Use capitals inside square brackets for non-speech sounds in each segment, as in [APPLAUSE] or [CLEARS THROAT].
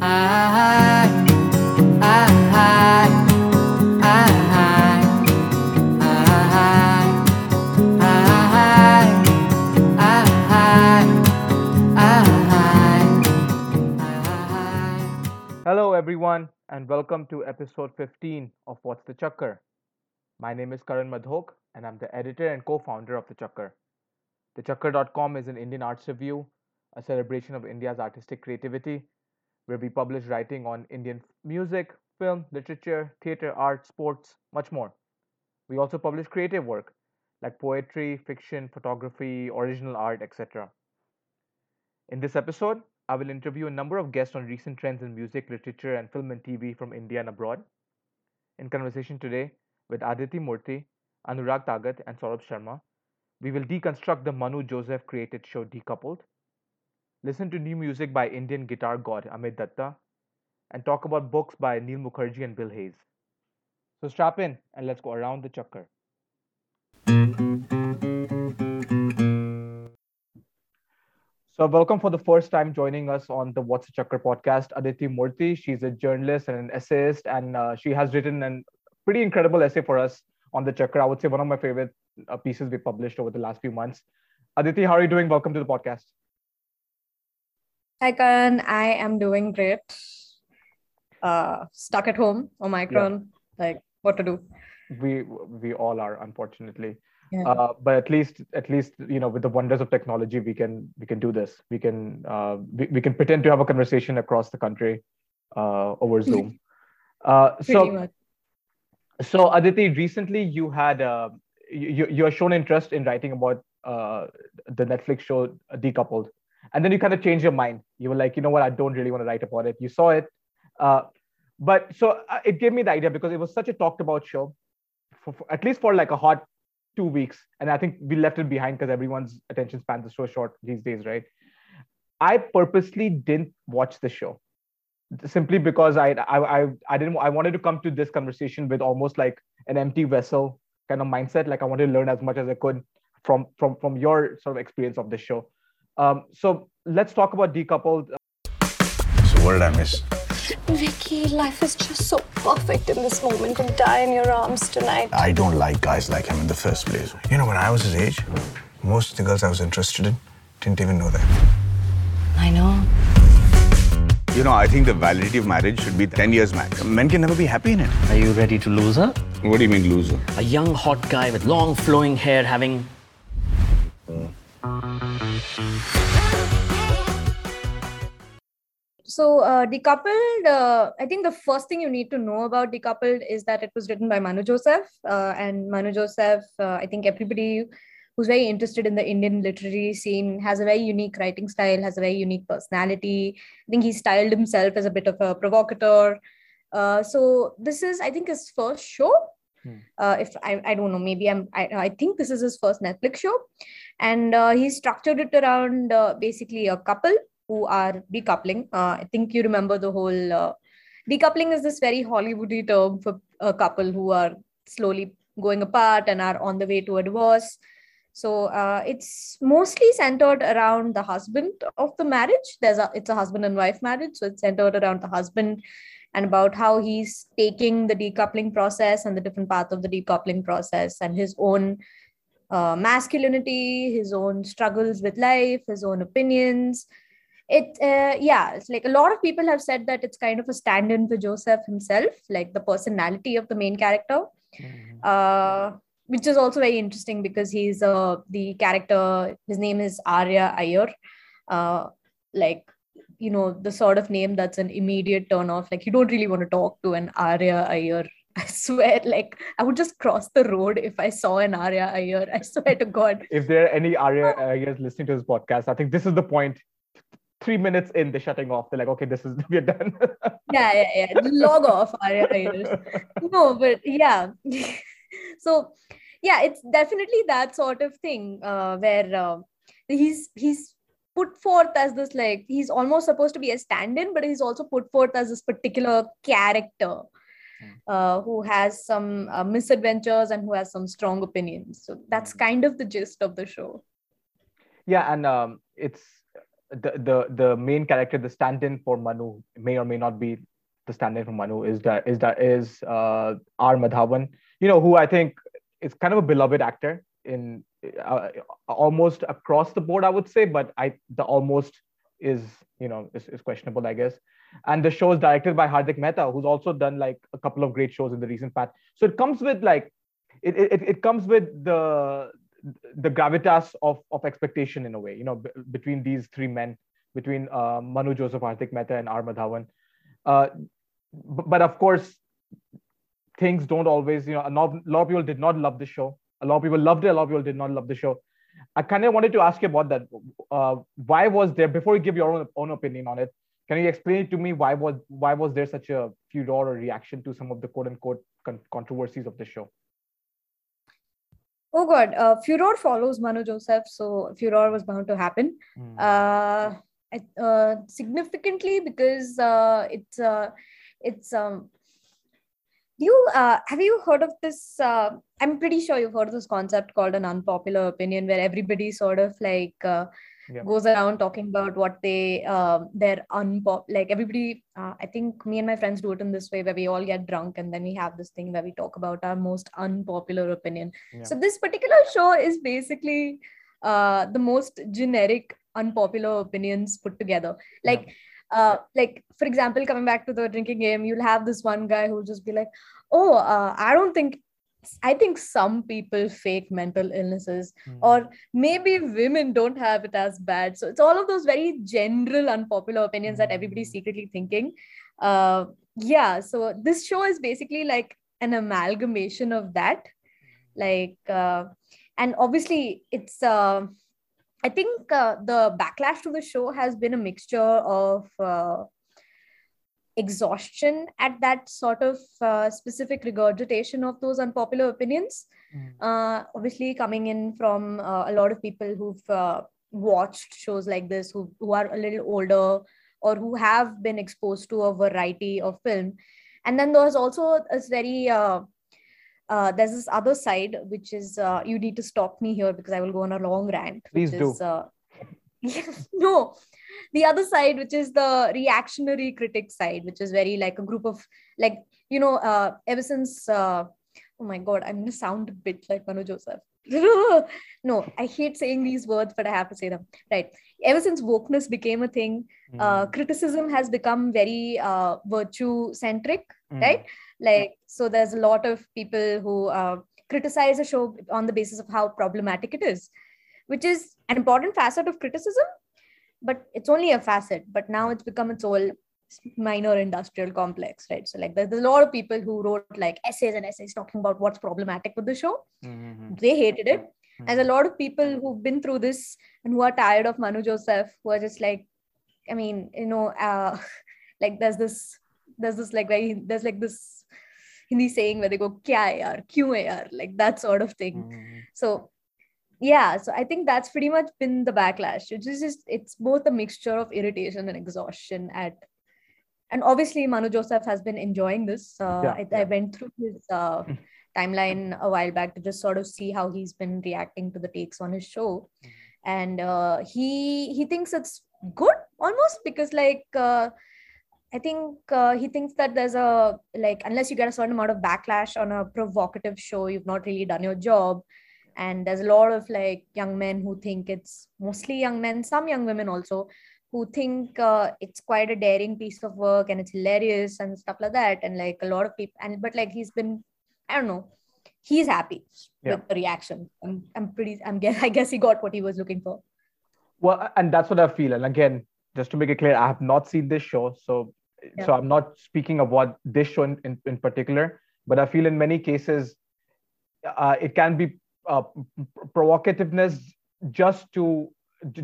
Hello, everyone, and welcome to episode 15 of What's the Chakkar. My name is Karan Madhok, and I'm the editor and co founder of The Chakkar. TheChakkar.com is an Indian arts review, a celebration of India's artistic creativity, where we publish writing on Indian music, film, literature, theatre, art, sports, much more. We also publish creative work like poetry, fiction, photography, original art, etc. In this episode, I will interview a number of guests on recent trends in music, literature, and film and TV from India and abroad. In conversation today with Aditi Murthy, Anurag Tagat, and Saurabh Sharma, we will deconstruct the Manu Joseph created show Decoupled, listen to new music by Indian guitar god Amyt Datta, and talk about books by Neel Mukherjee and Bill Hayes. So strap in and let's go around the chakkar. So welcome for the first time joining us on the What's a Chakkar podcast, Aditi Murthy. She's a journalist and an essayist, and uh, she has written a pretty incredible essay for us on the Chakkar. I would say one of my favorite uh, pieces we published over the last few months. Aditi, how are you doing? Welcome to the podcast. Hi, Karan. I am doing great. Uh, stuck at home, Omicron. Yeah. Like, what to do? We we all are, unfortunately. Yeah. Uh, but at least at least you know with the wonders of technology we can we can do this we can uh, we, we can pretend to have a conversation across the country uh, over [LAUGHS] zoom uh, so much. so aditi recently you had uh, you you are shown interest in writing about uh, the netflix show decoupled and then you kind of change your mind. You were like you know what? I don't really want to write about it. You saw it. Uh, but so uh, it gave me the idea because it was such a talked about show for, for, at least for like a hot two weeks. And i think we left it behind because everyone's attention spans are so short these days right? I purposely didn't watch the show simply because I, I i i didn't i wanted to come to this conversation with almost like an empty vessel kind of mindset. Like i wanted to learn as much as i could from from from your sort of experience of the show um, so let's talk about decoupled so what did i miss Vicky, life is just so perfect in this moment and die in your arms tonight. I don't like guys like him in the first place. You know, when I was his age, most of the girls I was interested in didn't even know that. I know. You know, I think the validity of marriage should be 10 years max. Men can never be happy in it. Are you ready to lose her? What do you mean, loser? A young, hot guy with long, flowing hair having. So, uh, Decoupled, uh, I think the first thing you need to know about Decoupled is that it was written by Manu Joseph. Uh, and Manu Joseph, uh, I think everybody who's very interested in the Indian literary scene has a very unique writing style, has a very unique personality. I think he styled himself as a bit of a provocateur. Uh, so, this is, I think, his first show. Hmm. Uh, if I, I don't know, maybe I'm, I, I think this is his first Netflix show. And he structured it around basically a couple who are decoupling. Uh, I think you remember the whole uh, decoupling is this very Hollywoody term for a couple who are slowly going apart and are on the way to a divorce. So uh, it's mostly centered around the husband of the marriage. There's a it's a husband and wife marriage, so it's centered around the husband and about how he's taking the decoupling process and the different path of the decoupling process and his own uh, masculinity, his own struggles with life, his own opinions, it uh, yeah it's like a lot of people have said that it's kind of a stand-in for joseph himself like the personality of the main character. Mm-hmm. uh, which is also very interesting because he's uh, the character his name is arya iyer. Uh, like you know the sort of name that's an immediate turn off. Like you don't really want to talk to an arya iyer I swear, like I would just cross the road if I saw an Arya Iyer. I swear to God. If there are any Arya Iyers listening to this podcast, I think this is the point. point three minutes in, they're shutting off. They're like, okay, this is [LAUGHS] we're done. [LAUGHS] yeah, yeah, yeah. Log off, Arya Iyers. No, but yeah. [LAUGHS] so yeah, it's definitely that sort of thing uh, where uh, he's he's put forth as this like he's almost supposed to be a stand-in, but he's also put forth as this particular character. Hmm. Uh, who has some uh, misadventures and who has some strong opinions. So that's hmm. kind of the gist of the show. Yeah, and um, it's the the the main character, the stand-in for Manu, may or may not be the stand-in for Manu, is that is that is uh, R Madhavan. You know, who I think is kind of a beloved actor in uh, almost across the board, I would say. But I the almost is you know is, is questionable, I guess. And the show is directed by Hardik Mehta, who's also done like a couple of great shows in the recent past. So it comes with like it it, it comes with the the gravitas of, of expectation in a way, you know, b- between these three men, between uh, Manu Joseph, Hardik Mehta, and R. Uh, b- but of course, things don't always, you know, a lot, a lot of people did not love the show. A lot of people loved it. A lot of people did not love the show. I kind of wanted to ask you about that. Uh, why was there, before you give your own, own opinion on it, can you explain it to me why was why was there such a furor or reaction to some of the quote unquote con- controversies of the show? Oh God, uh, Furor follows Manu Joseph, so Furor was bound to happen. Mm. Uh, uh, significantly because uh, it's uh, it's um. You uh, have you heard of this? Uh, I'm pretty sure you've heard of this concept called an unpopular opinion, where everybody sort of like uh, Yeah. goes around talking about what they um their unpop like everybody. Uh, I think me and my friends do it in this way, where we all get drunk and then we have this thing where we talk about our most unpopular opinion. Yeah. So this particular show is basically uh, the most generic unpopular opinions put together. Like, uh, like for example, coming back to the drinking game, you'll have this one guy who'll just be like, "Oh, uh, I don't think." I think some people fake mental illnesses, Mm. or maybe women don't have it as bad. So it's all of those very general, unpopular opinions that everybody's Mm. secretly thinking. Uh, yeah, so this show is basically like an amalgamation of that. Like, uh, and obviously, it's. Uh, I think uh, the backlash to the show has been a mixture of uh, exhaustion at that sort of uh, specific regurgitation of those unpopular opinions. Mm. Uh, obviously, coming in from uh, a lot of people who've uh, watched shows like this, who, who are a little older or who have been exposed to a variety of film. And then there's also this very uh, uh, there's this other side which is uh, you need to stop me here because I will go on a long rant. Please which do. Is, uh, [LAUGHS] no, the other side, which is the reactionary critic side, which is very like a group of like you know, uh, ever since uh, oh my god, I'm gonna sound a bit like Manu Joseph. [LAUGHS] no, I hate saying these words, but I have to say them. Right. Ever since wokeness became a thing, uh, Mm. criticism has become very uh, virtue centric Mm. right like so there's a lot of people who uh, criticize a show on the basis of how problematic it is which is an important facet of criticism but it's only a facet but now it's become its whole minor industrial complex right so like there's a lot of people who wrote like essays and essays talking about what's problematic with the show Mhm. they hated it there's a Mhm. lot of people who've been through this and who are tired of Manu Joseph, who are just like, I mean, you know, uh, [LAUGHS] like there's this, there's this like very, there's like this Hindi saying where they go, kya yaar, kyun yaar, like that sort of thing. Mhm. So, yeah, so I think that's pretty much been the backlash. It's just, it's both a mixture of irritation and exhaustion at, and obviously Manu Joseph has been enjoying this. Uh, Yeah, I, yeah. I went through his uh, [CLEARS THROAT] timeline a while back to just sort of see how he's been reacting to the takes on his show Mm-hmm. and uh, he he thinks it's good almost because like uh, i think uh, he thinks that there's a like unless you get a certain amount of backlash on a provocative show you've not really done your job and there's a lot of like young men who think it's mostly young men some young women also who think uh, it's quite a daring piece of work and it's hilarious and stuff like that and like a lot of people and but like he's been i don't know he's happy Yeah. with the reaction i'm, I'm pretty i'm guess [LAUGHS] i guess he got what he was looking for Well, and that's what I feel. And again, just to make it clear, I have not seen this show, so so I'm not speaking of what this show in, in, in particular. But I feel in many cases, uh, it can be uh, provocativeness just to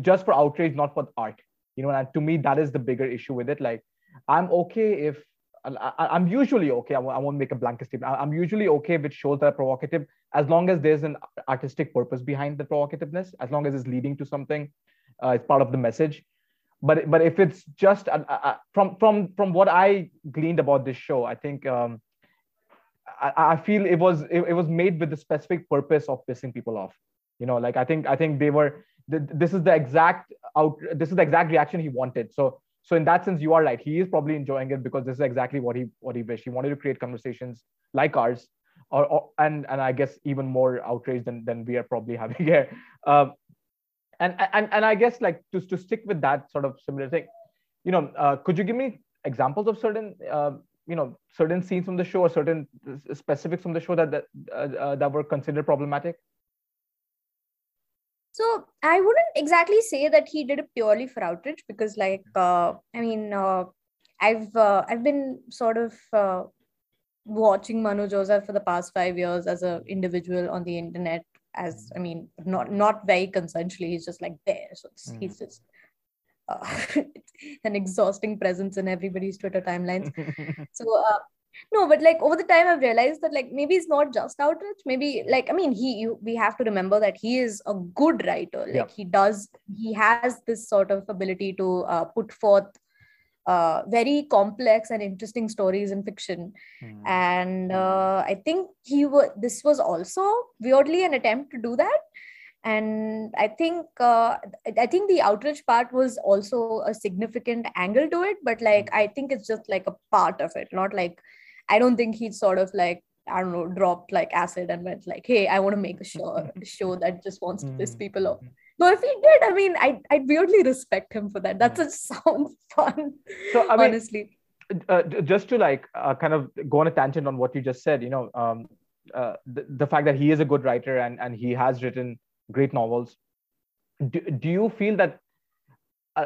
just for outrage, not for art. You know, and to me, that is the bigger issue with it. Like, I'm okay if I, I- I'm usually okay. I won't, make a blanket statement. I- I'm usually okay with shows that are provocative as long as there's an artistic purpose behind the provocativeness, as long as it's leading to something, uh, it's part of the message. But but if it's just uh, uh, uh, from from from what I gleaned about this show, I think um, I, I feel it was it, it was made with the specific purpose of pissing people off. You know, like I think I think they were th- this is the exact out this is the exact reaction he wanted. So so in that sense you are right. He is probably enjoying it because this is exactly what he what he wished. He wanted to create conversations like ours or, or and and i guess even more outraged than than we are probably having here. Um, and and and i guess like to, to stick with that sort of similar thing you know uh, could you give me examples of certain uh, you know certain scenes from the show or certain specifics from the show that that, uh, uh that were considered problematic so I wouldn't exactly say that he did it purely for outrage because, like, uh, I mean, uh, I've uh, I've been sort of uh, watching Manu Joseph for the past five years as an individual on the internet. As I mean, not not very consensually. He's just like there. So mm. he's just uh, [LAUGHS] an exhausting presence in everybody's Twitter timelines. [LAUGHS] so uh, no but like over the time i've realized that like maybe it's not just outreach. maybe like i mean he you, we have to remember that he is a good writer like yeah. he does he has this sort of ability to uh, put forth uh, very complex and interesting stories in fiction mm. and uh, i think he was this was also weirdly an attempt to do that and i think uh, i think the outrage part was also a significant angle to it but like i think it's just like a part of it not like I don't think he'd sort of like I don't know dropped like acid and went like, hey, I want to make a show [LAUGHS] show that just wants to piss people off. No, if he did, I mean, I I weirdly respect him for that. That just [LAUGHS] sounds fun. So I mean, honestly. Uh, just to like uh, kind of go on a tangent on what you just said, you know, um, uh, the, the fact that he is a good writer and and he has written great novels. Do, do you feel that?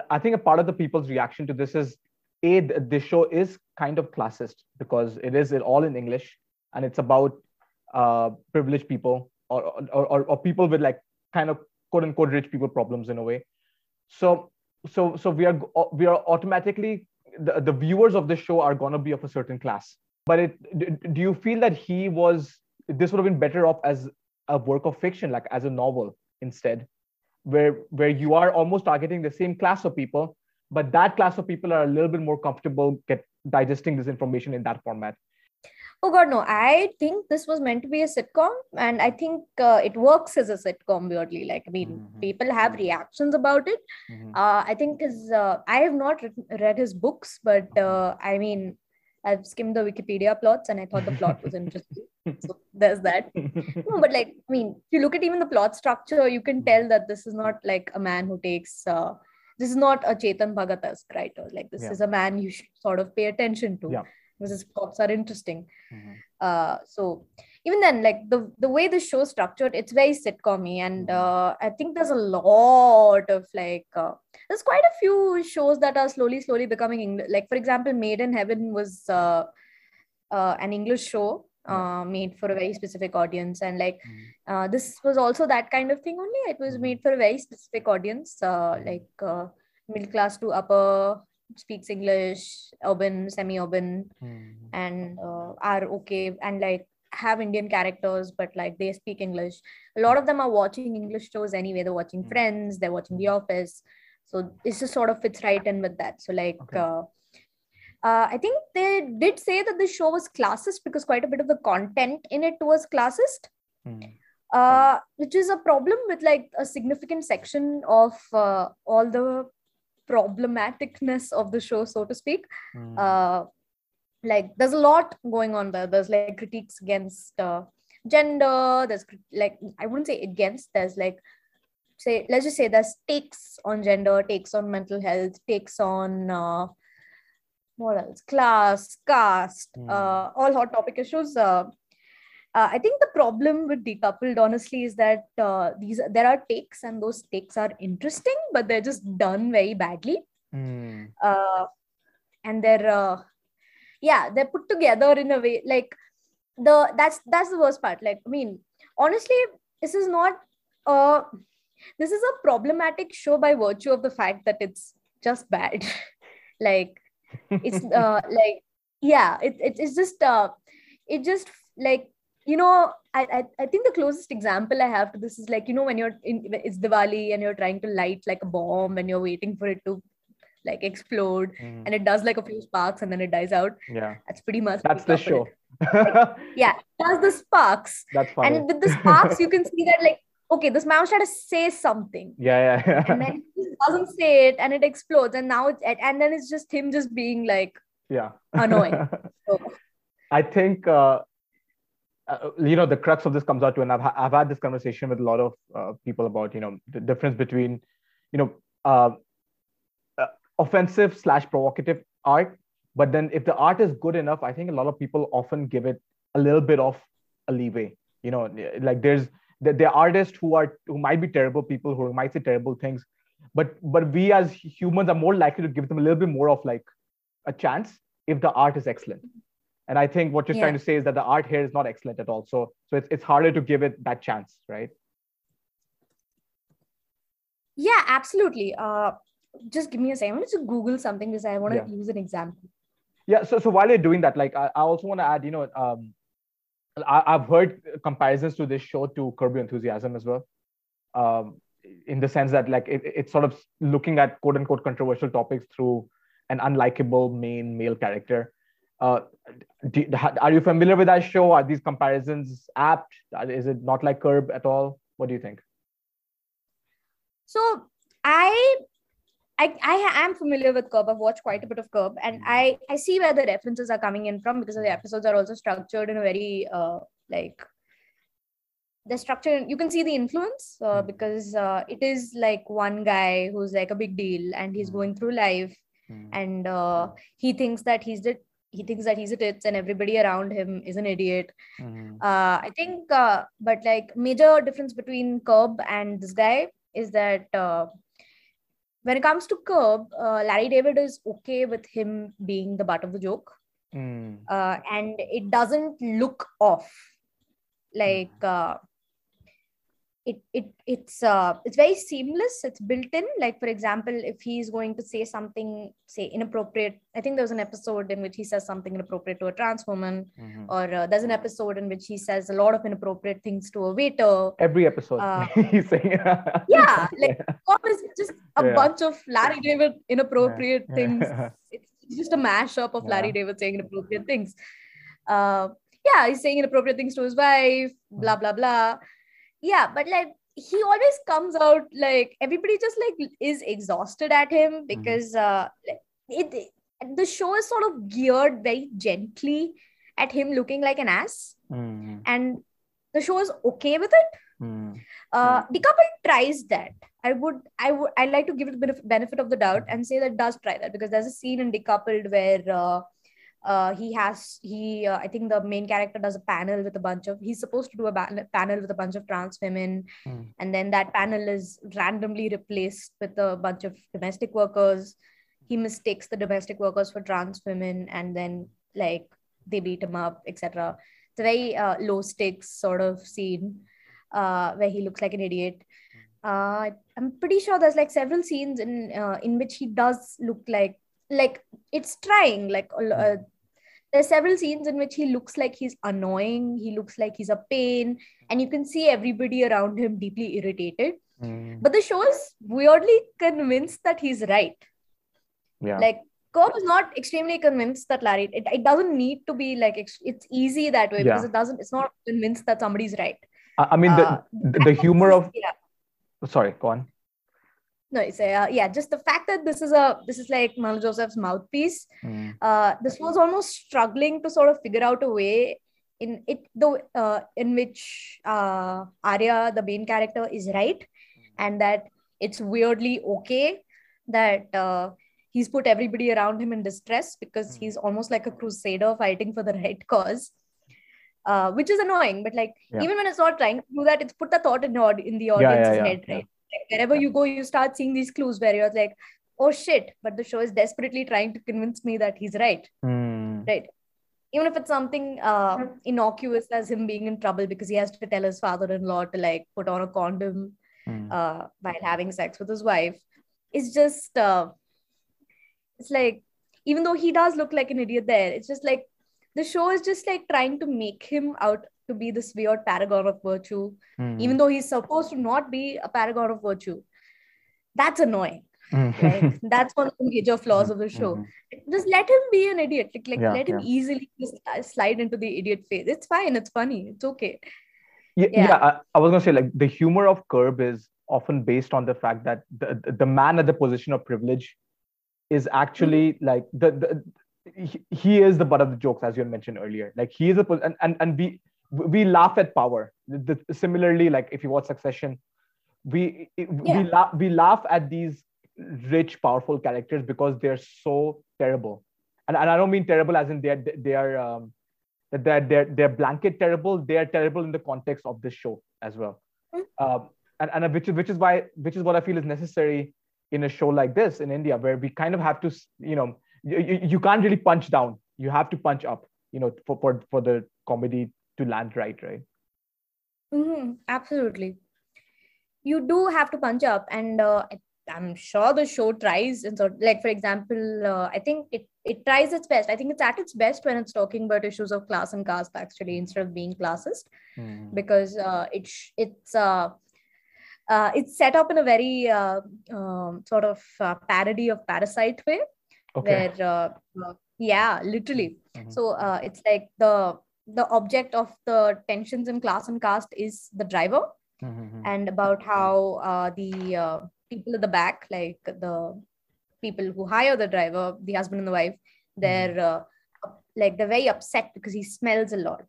I think a part of the people's reaction to this is a this show is kind of classist because it is all in english and it's about uh, privileged people or, or, or, or people with like kind of quote unquote rich people problems in a way so so so we are we are automatically the, the viewers of this show are going to be of a certain class but it do you feel that he was this would have been better off as a work of fiction like as a novel instead where where you are almost targeting the same class of people but that class of people are a little bit more comfortable get digesting this information in that format oh god no i think this was meant to be a sitcom and i think uh, it works as a sitcom weirdly like i mean mm-hmm. people have mm-hmm. reactions about it mm-hmm. uh, i think is uh, i have not read his books but uh, i mean I've skimmed the Wikipedia plots and I thought the plot was interesting. [LAUGHS] so there's that. No, but like, I mean, if you look at even the plot structure, you can tell that this is not like a man who takes uh, this is not a Chetan Bhagat-esque writer. Like this yeah. is a man you should sort of pay attention to yeah. because his plots are interesting. Mm-hmm. Uh, so even then, like the the way the show structured, it's very sitcomy, and mm-hmm. uh, I think there's a lot of like uh, there's quite a few shows that are slowly, slowly becoming English. Like for example, Made in Heaven was uh, uh, an English show uh, made for a very specific audience and like mm-hmm. uh, this was also that kind of thing only it was made for a very specific audience uh, mm-hmm. like uh, middle class to upper speaks english urban semi urban mm-hmm. and uh, are okay and like have indian characters but like they speak english a lot of them are watching english shows anyway they're watching mm-hmm. friends they're watching the office so this just sort of fits right in with that so like okay uh, uh, I think they did say that the show was classist because quite a bit of the content in it was classist, mm. uh, which is a problem with like a significant section of uh, all the problematicness of the show, so to speak. Mm. like there's a lot going on there. There's like critiques against uh, gender. There's like I wouldn't say against. There's like say let's just say there's takes on gender, takes on mental health, takes on uh, what else class caste mm. uh, all hot topic issues uh, uh, i think the problem with decoupled honestly is that uh, these there are takes and those takes are interesting but they're just done very badly mm. and they're uh, yeah they're put together in a way like the that's that's the worst part like i mean honestly this is not uh this is a problematic show by virtue of the fact that it's just bad. [LAUGHS] Like it's [LAUGHS] uh, like yeah it, it, it's just uh, it just like you know I, I i think the closest example i have to this is like you know when you're in it's diwali and you're trying to light like a bomb and you're waiting for it to like explode mm. and it does like a few sparks and then it dies out. Yeah. That's pretty much that's the show. like, yeah does the sparks. [LAUGHS] That's funny. and with the sparks you can see that like okay, this man was trying to say something. Yeah, yeah, yeah. And then he doesn't say it and it explodes. And now it's and then it's just him just being like yeah. annoying. [LAUGHS] So, I think uh, uh, you know the crux of this comes out to, and I've I've had this conversation with a lot of uh, people about you know the difference between you know uh, uh, offensive slash provocative art, but then if the art is good enough, I think a lot of people often give it a little bit of a leeway. You know, like there's there are artists who are who might be terrible people who might say terrible things, but but we as humans are more likely to give them a little bit more of like a chance if the art is excellent and i think what you're Yeah. trying to say is that the art here is not excellent at all so so it's, it's harder to give it that chance right yeah, absolutely. Uh just give me a second. I'm to Google something because I want to Yeah. use an example. yeah so so while you're doing that like i, I also want to add you know um I, i've heard comparisons to this show to curb your enthusiasm as well. Um in the sense that like it, it's sort of looking at quote unquote controversial topics through an unlikable main male character. Uh do, are you familiar with that show? Are these comparisons apt? Is it not like curb at all? What do you think? So I I, I am familiar with Curb. I've watched quite a bit of Curb, and I I see where the references are coming in from because the episodes are also structured in a very uh like the structure. You can see the influence uh, Mm. because uh, it is like one guy who's like a big deal, and he's Mm. going through life, and uh, he thinks that he's the he thinks that he's a tits, and everybody around him is an idiot. Mhm. Uh, I think, uh, but like major difference between Curb and this guy is that uh, when it comes to Curb, uh, Larry David is okay with him being the butt of the joke, Mm. uh, and it doesn't look off. Like uh, it, it, it's uh, it's very seamless. It's built in. Like for example, if he's going to say something, say inappropriate. I think there was an episode in which he says something inappropriate to a trans woman Mhm. or uh, there's an episode in which he says a lot of inappropriate things to a waiter. every episode Uh, [LAUGHS] he's saying [LAUGHS] Yeah, like is just a Yeah. bunch of Larry David inappropriate Yeah. things. [LAUGHS] It's just a mashup of Larry David saying inappropriate things. Uh, yeah, he's saying inappropriate things to his wife, blah blah blah. Yeah, but like he always comes out like everybody just like is exhausted at him because uh, it the show is sort of geared very gently at him looking like an ass, Mhm. and the show is okay with it. Mhm. uh, decoupled tries that. I would i would i like to give it the benefit of the doubt and say that does try that because there's a scene in decoupled where uh, uh, he has he uh, i think the main character does a panel with a bunch of he's supposed to do a ba- panel with a bunch of trans women. Hmm. and then that panel is randomly replaced with a bunch of domestic workers. He mistakes the domestic workers for trans women and then like they beat him up etc it's a very uh, low stakes sort of scene uh, where he looks like an idiot. Uh, i'm pretty sure there's like several scenes in uh, in which he does look like like it's trying like uh, there's several scenes in which he looks like he's annoying he looks like he's a pain and you can see everybody around him deeply irritated Mhm. but the show is weirdly convinced that he's right yeah like Curb is not extremely convinced that Larry. It, it doesn't need to be like it's easy that way because it doesn't. It's not convinced that somebody's right. I, I mean the Uh, the, the humor of yeah. sorry go on No, it's uh, yeah. Just the fact that this is a this is like Manu Joseph's mouthpiece. Mhm. Uh, this was almost struggling to sort of figure out a way in it the uh, in which uh, Arya, the main character, is right, and that it's weirdly okay that uh, he's put everybody around him in distress because he's almost like a crusader fighting for the [LAUGHS] right cause. Uh, which is annoying, but like Yeah. even when it's not trying to do that, it's put the thought in the, in the audience's yeah, head, yeah. right? Like, wherever you go, you start seeing these clues where you're like, oh shit, but the show is desperately trying to convince me that he's right, Mm. right? Even if it's something uh, innocuous as him being in trouble because he has to tell his father in law to like put on a condom Mm. uh, while having sex with his wife, it's just, uh, it's like, even though he does look like an idiot there, it's just like the show is just like trying to make him out to be this weird paragon of virtue Mm. even though he's supposed to not be a paragon of virtue. That's annoying. Mm. Like [LAUGHS] that's one of the major flaws of the show. Mhm. Just let him be an idiot. Like, like Yeah, let him yeah. easily just slide into the idiot phase. It's fine. It's funny. It's okay. yeah, Yeah. I, I was gonna say like the humor of Curb is often based on the fact that the, the, man at the position of privilege is actually like the, the he, he is the butt of the jokes as you had mentioned earlier like he is a and and, and we we laugh at power the, similarly like if you watch succession we Yeah. we laugh we laugh at these rich powerful characters because they're so terrible and, and i don't mean terrible as in they're they are um that they're, they're they're blanket terrible they are terrible in the context of this show as well Mm. um, and, and which is which is why which is what i feel is necessary in a show like this in india where we kind of have to you know you, you, you can't really punch down you have to punch up you know for for, for the comedy to land right right hmm absolutely. You do have to punch up, and uh, I'm sure the show tries. And so, like for example, uh, I think it it tries its best. I think it's at its best when it's talking about issues of class and caste, actually, instead of being classist, because uh, it sh- it's uh, uh, it's set up in a very uh, um, sort of uh, parody of Parasite way, okay where uh, uh, yeah, literally. Mhm. So uh, it's like the the object of the tensions in class and caste is the driver Mhm. and about how uh, the uh, people at the back, like the people who hire the driver, the husband and the wife, they're uh, like they're very upset because he smells a lot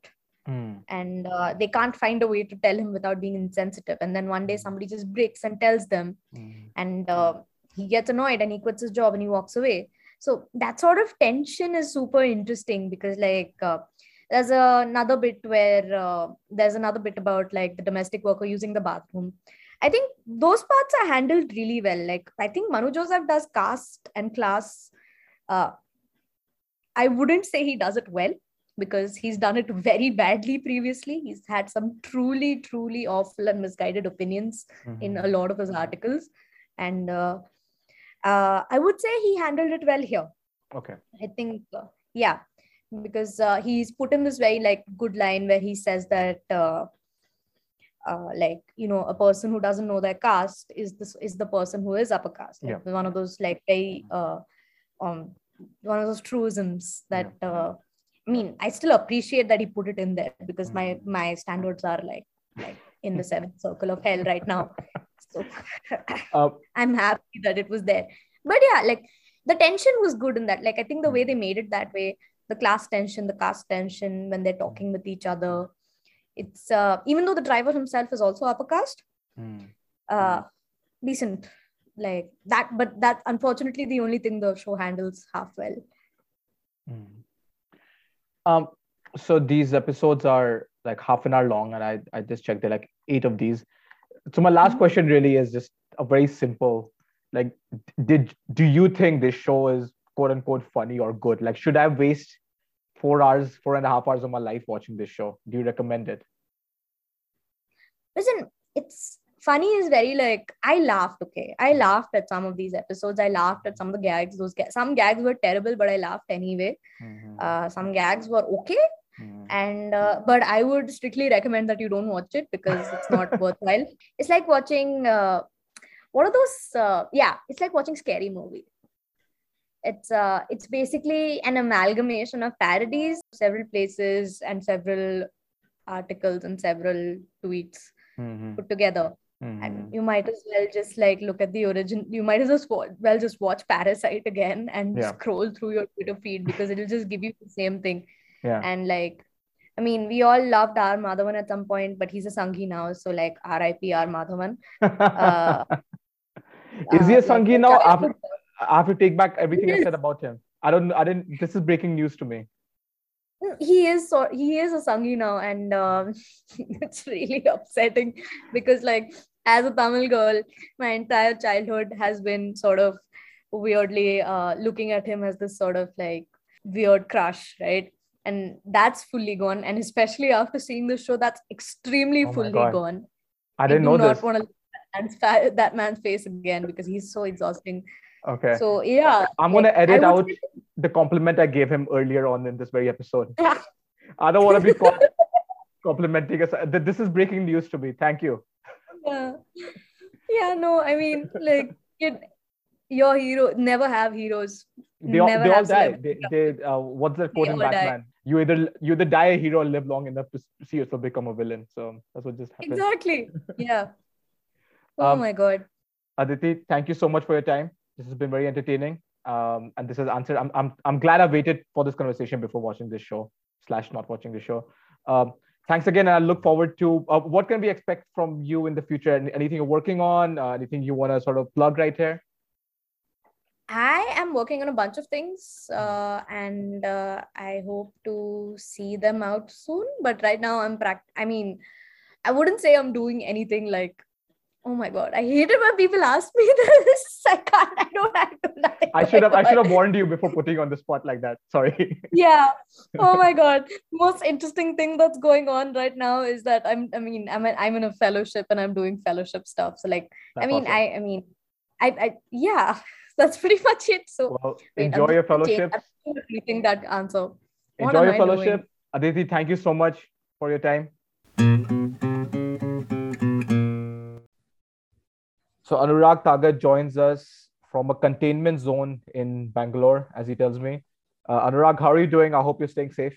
Mm. and uh, they can't find a way to tell him without being insensitive. And then one day somebody just breaks and tells them, Mm. and uh, he gets annoyed and he quits his job and he walks away. So that sort of tension is super interesting because like uh, there's another bit where uh, there's another bit about like the domestic worker using the bathroom. I think those parts are handled really well. Like I think Manu Joseph does caste and class. Uh, I wouldn't say he does it well because he's done it very badly previously. He's had some truly, truly awful and misguided opinions in Mhm. a lot of his articles and uh, uh, i would say he handled it well here okay i think uh, yeah because uh, he's put in this very like good line where he says that uh, uh, like you know a person who doesn't know their caste is this is the person who is upper caste. Like one of those like very uh, um one of those truisms that uh, i mean i still appreciate that he put it in there because my my standards are like like in the seventh circle of hell right now. So [LAUGHS] uh, i'm happy that it was there. But yeah like the tension was good in that. Like i think the way they made it that way the class tension the caste tension when they're talking with each other it's uh, even though the driver himself is also upper caste mm. uh decent like that but that unfortunately the only thing the show handles half well Mm. Um, so these episodes are like half an hour long, and I I just checked. There are like eight of these. So my last Mhm. question really is just a very simple, like, did do you think this show is quote unquote funny or good? Like, should I waste four hours, four and a half hours of my life watching this show? Do you recommend it? listen it's funny is very like i laughed okay? I laughed at some of these episodes. I laughed at some of the gags. Those ga- some gags were terrible but i laughed anyway. Uh, some gags were okay. Mhm. and uh, but i would strictly recommend that you don't watch it because it's not [LAUGHS] worthwhile. It's like watching uh, what are those uh, yeah it's like watching scary movie it's uh it's basically an amalgamation of parodies several places and several articles and several tweets Mhm. put together Mhm. and you might as well just like look at the origin you might as well just watch parasite again and Yeah. scroll through your twitter feed because it'll just give you the same thing Yeah. and like i mean we all loved r madhavan at some point but he's a sanghi now so like rip r madhavan [LAUGHS] uh, is he uh, a Sanghi like, now? I have. I to take back everything I said about him. I don't. I didn't. This is breaking news to me. he is so he is a Sanghi now, and um, [LAUGHS] it's really upsetting because like as a Tamil girl, my entire childhood has been sort of weirdly uh, looking at him as this sort of like weird crush, right? And that's fully gone, and especially after seeing the show, that's extremely Oh fully God. gone. I didn't do know not this. want to look at that man's, fa- that man's face again because he's so exhausting. Okay. So yeah, I'm gonna I edit out the compliment I gave him earlier on in this very episode. [LAUGHS] I don't want to be [LAUGHS] complimenting us. This is breaking news to me. Thank you. yeah yeah no i mean like you, your hero never have heroes they all, Never they all die. They, they uh, what's that quote They in all die. Batman? You either you either die a hero or live long enough to see yourself become a villain. So that's what just happened. Exactly. Yeah. [LAUGHS] Oh Um, my God. Aditi, thank you so much for your time. This has been very entertaining. Um, and this has answered. I'm, I'm, I'm glad I waited for this conversation before watching this show slash not watching the show. Um, thanks again, and I look forward to uh, what can we expect from you in the future. Any- Anything you're working on? Uh, anything you want to sort of plug right here? I am working on a bunch of things uh, and uh, I hope to see them out soon. But right now, I'm pract. I mean, I wouldn't say I'm doing anything like, oh my God, I hate it when people ask me [LAUGHS] this. I can't, I don't, I don't. I, I should have I should [LAUGHS] have warned you before putting on the spot like that. Sorry. [LAUGHS] yeah oh my god most interesting thing that's going on right now is that i'm i mean i'm a, i'm in a fellowship and i'm doing fellowship stuff so like i mean awesome. i i mean i i yeah that's pretty much it so well, wait, I'm enjoy your just gonna change- fellowship. Repeating that answer What Enjoy your I doing? fellowship. Aditi, thank you so much for your time. So Anurag Tagat joins us from a containment zone in Bangalore, as he tells me. Uh, Anurag, how are you doing? I hope you're staying safe.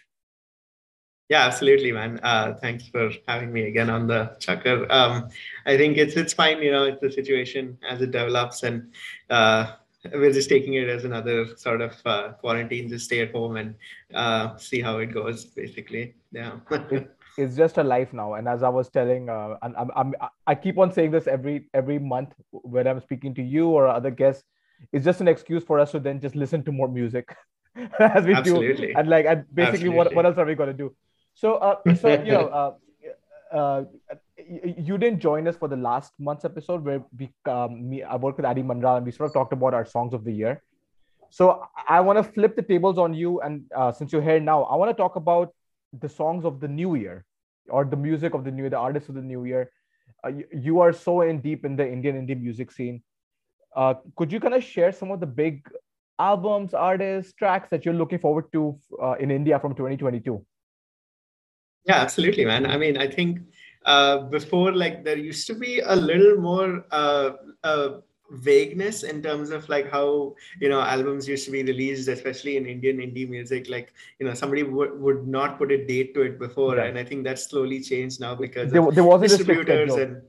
Yeah, absolutely, man. Uh, thanks for having me again on the Chakkar. Um, I think it's it's fine. You know, it's the situation as it develops, and uh, we're just taking it as another sort of uh, quarantine. Just stay at home and uh, see how it goes. Basically, yeah. [LAUGHS] it's just a life now, and as I was telling, uh, and I'm, I'm I keep on saying this every every month when I'm speaking to you or other guests. It's just an excuse for us to then just listen to more music, [LAUGHS] as we do, Absolutely. and like and basically what, Absolutely. what else are we going to do? So uh, so you know. Uh, uh, you didn't join us for the last month's episode where we um, me I worked with Adi Mandral and we sort of talked about our songs of the year. So I want to flip the tables on you, and uh, since you're here now, I want to talk about the songs of the new year or the music of the new year, the artists of the new year. Uh, you, you are so in deep in the Indian indie music scene. Uh, could you kind of share some of the big albums, artists, tracks that you're looking forward to uh, in India from 2022? Yeah, absolutely, man. I mean, I think uh, before, like, there used to be a little more uh, uh, vagueness in terms of like how you know albums used to be released, especially in Indian indie music. Like, you know, somebody would would not put a date to it before, Right. and I think that's slowly changed now because There, there wasn't distributors and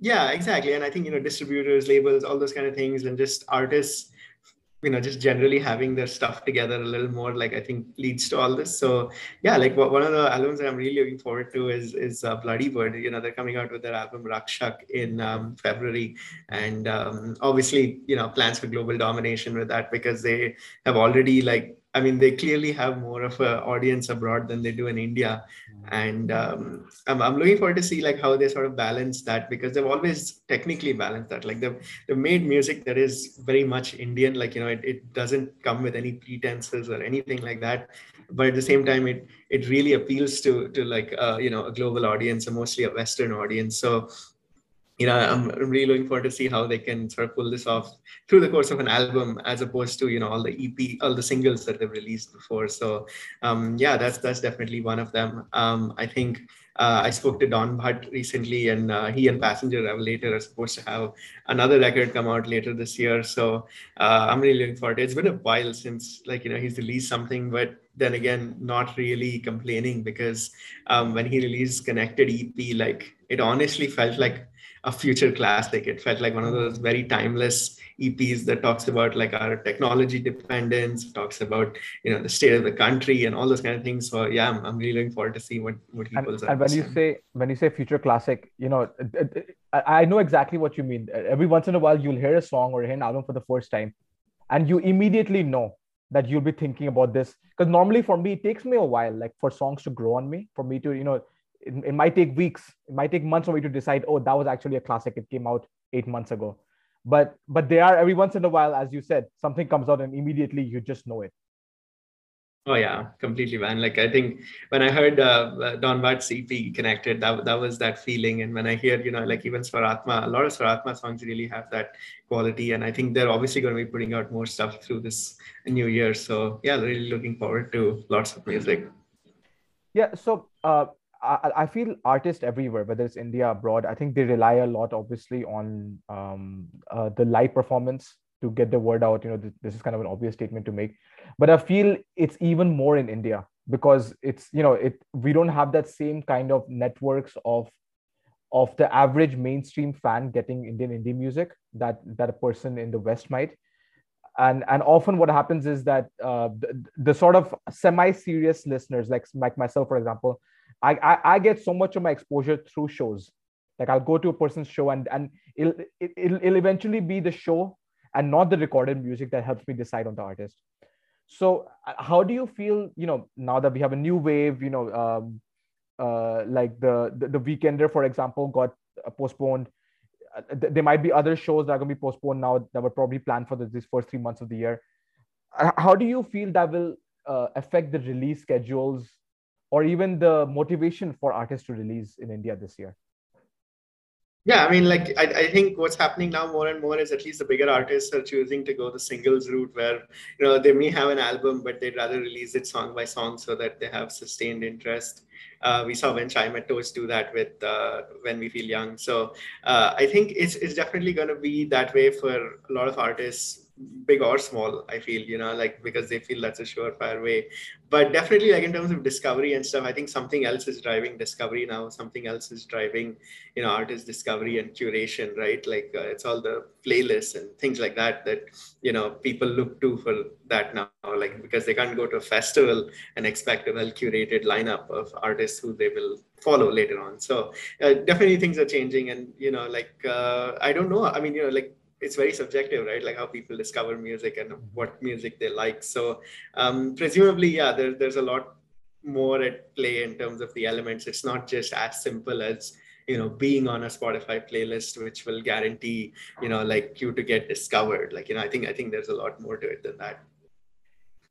yeah, exactly. And I think you know distributors, labels, all those kind of things, and just artists you know just generally having their stuff together a little more like i think leads to all this. So yeah like one of the albums that i'm really looking forward to is is uh, Bloodywood. You know they're coming out with their album rakshak in um, february. And um, obviously you know plans for global domination with that because they have already like i mean they clearly have more of an audience abroad than they do in india and um, I'm, I'm looking forward to see like how they sort of balance that because they've always technically balanced that like they've they've made music that is very much Indian. Like you know, it, it doesn't come with any pretenses or anything like that. But at the same time, it it really appeals to to like uh, you know a global audience, and mostly a Western audience. So you know, I'm really looking forward to see how they can sort of pull this off through the course of an album, as opposed to you know all the EP, all the singles that they've released before. So um, yeah, that's that's definitely one of them. Um, I think uh, I spoke to Donn Bhat recently, and uh, he and Passenger Revelator are supposed to have another record come out later this year. So uh, I'm really looking forward it. It's been a while since like you know he's released something, but then again, not really complaining because um, when he released Connected EP, like it honestly felt like a future classic. It felt like one of those very timeless EPs that talks about like our technology dependence, talks about you know the state of the country and all those kind of things. So yeah, I'm, I'm really looking forward to see what what he and, pulls and out. when you say when you say future classic you know I know exactly what you mean every once in a while you'll hear a song or hear an album for the first time and you immediately know that you'll be thinking about this because normally for me it takes me a while like for songs to grow on me for me to you know it, it might take weeks it might take months for me to decide oh that was actually a classic it came out eight months ago but but they are every once in a while as you said something comes out and immediately you just know it Oh yeah, completely, man. Like I think when I heard uh, uh, Donn Bhat's EP connected, that that was that feeling. And when I hear, you know, like even Swaratma, a lot of Swaratma songs really have that quality. And I think they're obviously going to be putting out more stuff through this new year. So yeah, really looking forward to lots of music. Yeah, so uh, I, I feel artists everywhere, whether it's India, abroad, I think they rely a lot, obviously, on um, uh, the live performance to get the word out. You know, this, this is kind of an obvious statement to make, but I feel it's even more in India because it's you know it we don't have that same kind of networks of of the average mainstream fan getting Indian indie music that that a person in the West might. And and often what happens is that uh, the, the sort of semi-serious listeners, like like myself, for example, I, I, I get so much of my exposure through shows. Like I'll go to a person's show and and it'll, it'll it'll eventually be the show and not the recorded music that helps me decide on the artist. So uh, how do you feel? You know, now that we have a new wave, you know, um, uh, like the, the, the weekender for example got uh, postponed uh, there might be other shows that are going to be postponed now that were probably planned for the, these first three months of the year how do you feel that will uh, affect the release schedules or even the motivation for artists to release in india this year? Yeah i mean like I, I think what's happening now more and more is at least the bigger artists are choosing to go the singles route where you know they may have an album but they'd rather release it song by song so that they have sustained interest. Uh, we saw when Chai Met Toast do that with uh, When We Feel Young. So uh, I think it's, it's definitely going to be that way for a lot of artists big or small i feel you know like because they feel that's a surefire way. But definitely like in terms of discovery and stuff i think something else is driving discovery now. Something else is driving you know artist discovery and curation right? Like uh, it's all the playlists and things like that that you know people look to for that now. Like because they can't go to a festival and expect a well curated lineup of artists who they will follow later on. So uh, definitely things are changing and you know like uh, i don't know. I mean you know like it's very subjective, right? Like how people discover music and what music they like. So um, presumably, yeah, there, there's a lot more at play in terms of the elements. It's not just as simple as you know being on a Spotify playlist, which will guarantee you know like you to get discovered. Like you know, I think I think there's a lot more to it than that.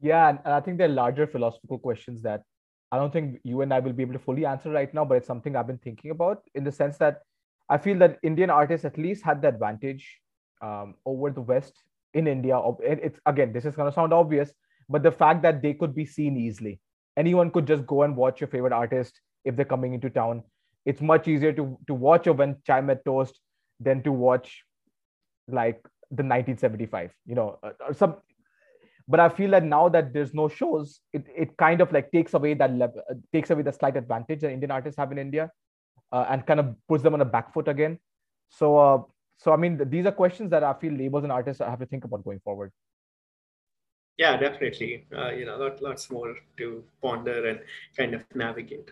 Yeah, and I think there are larger philosophical questions that I don't think you and I will be able to fully answer right now, but it's something I've been thinking about in the sense that I feel that Indian artists at least had the advantage um, over the West in India. It's again, this is going to sound obvious, but the fact that they could be seen easily, anyone could just go and watch your favorite artist if they're coming into town. It's much easier to to watch a when Chai Met Toast than to watch like the 1975, you know, uh, some. But I feel that now that there's no shows, it, it kind of like takes away that level, uh, takes away the slight advantage that Indian artists have in India, uh, and kind of puts them on a back foot again. So uh, so i mean these are questions that i feel labels and artists have to think about going forward. Yeah definitely. Uh, you know lot, lots more to ponder and kind of navigate.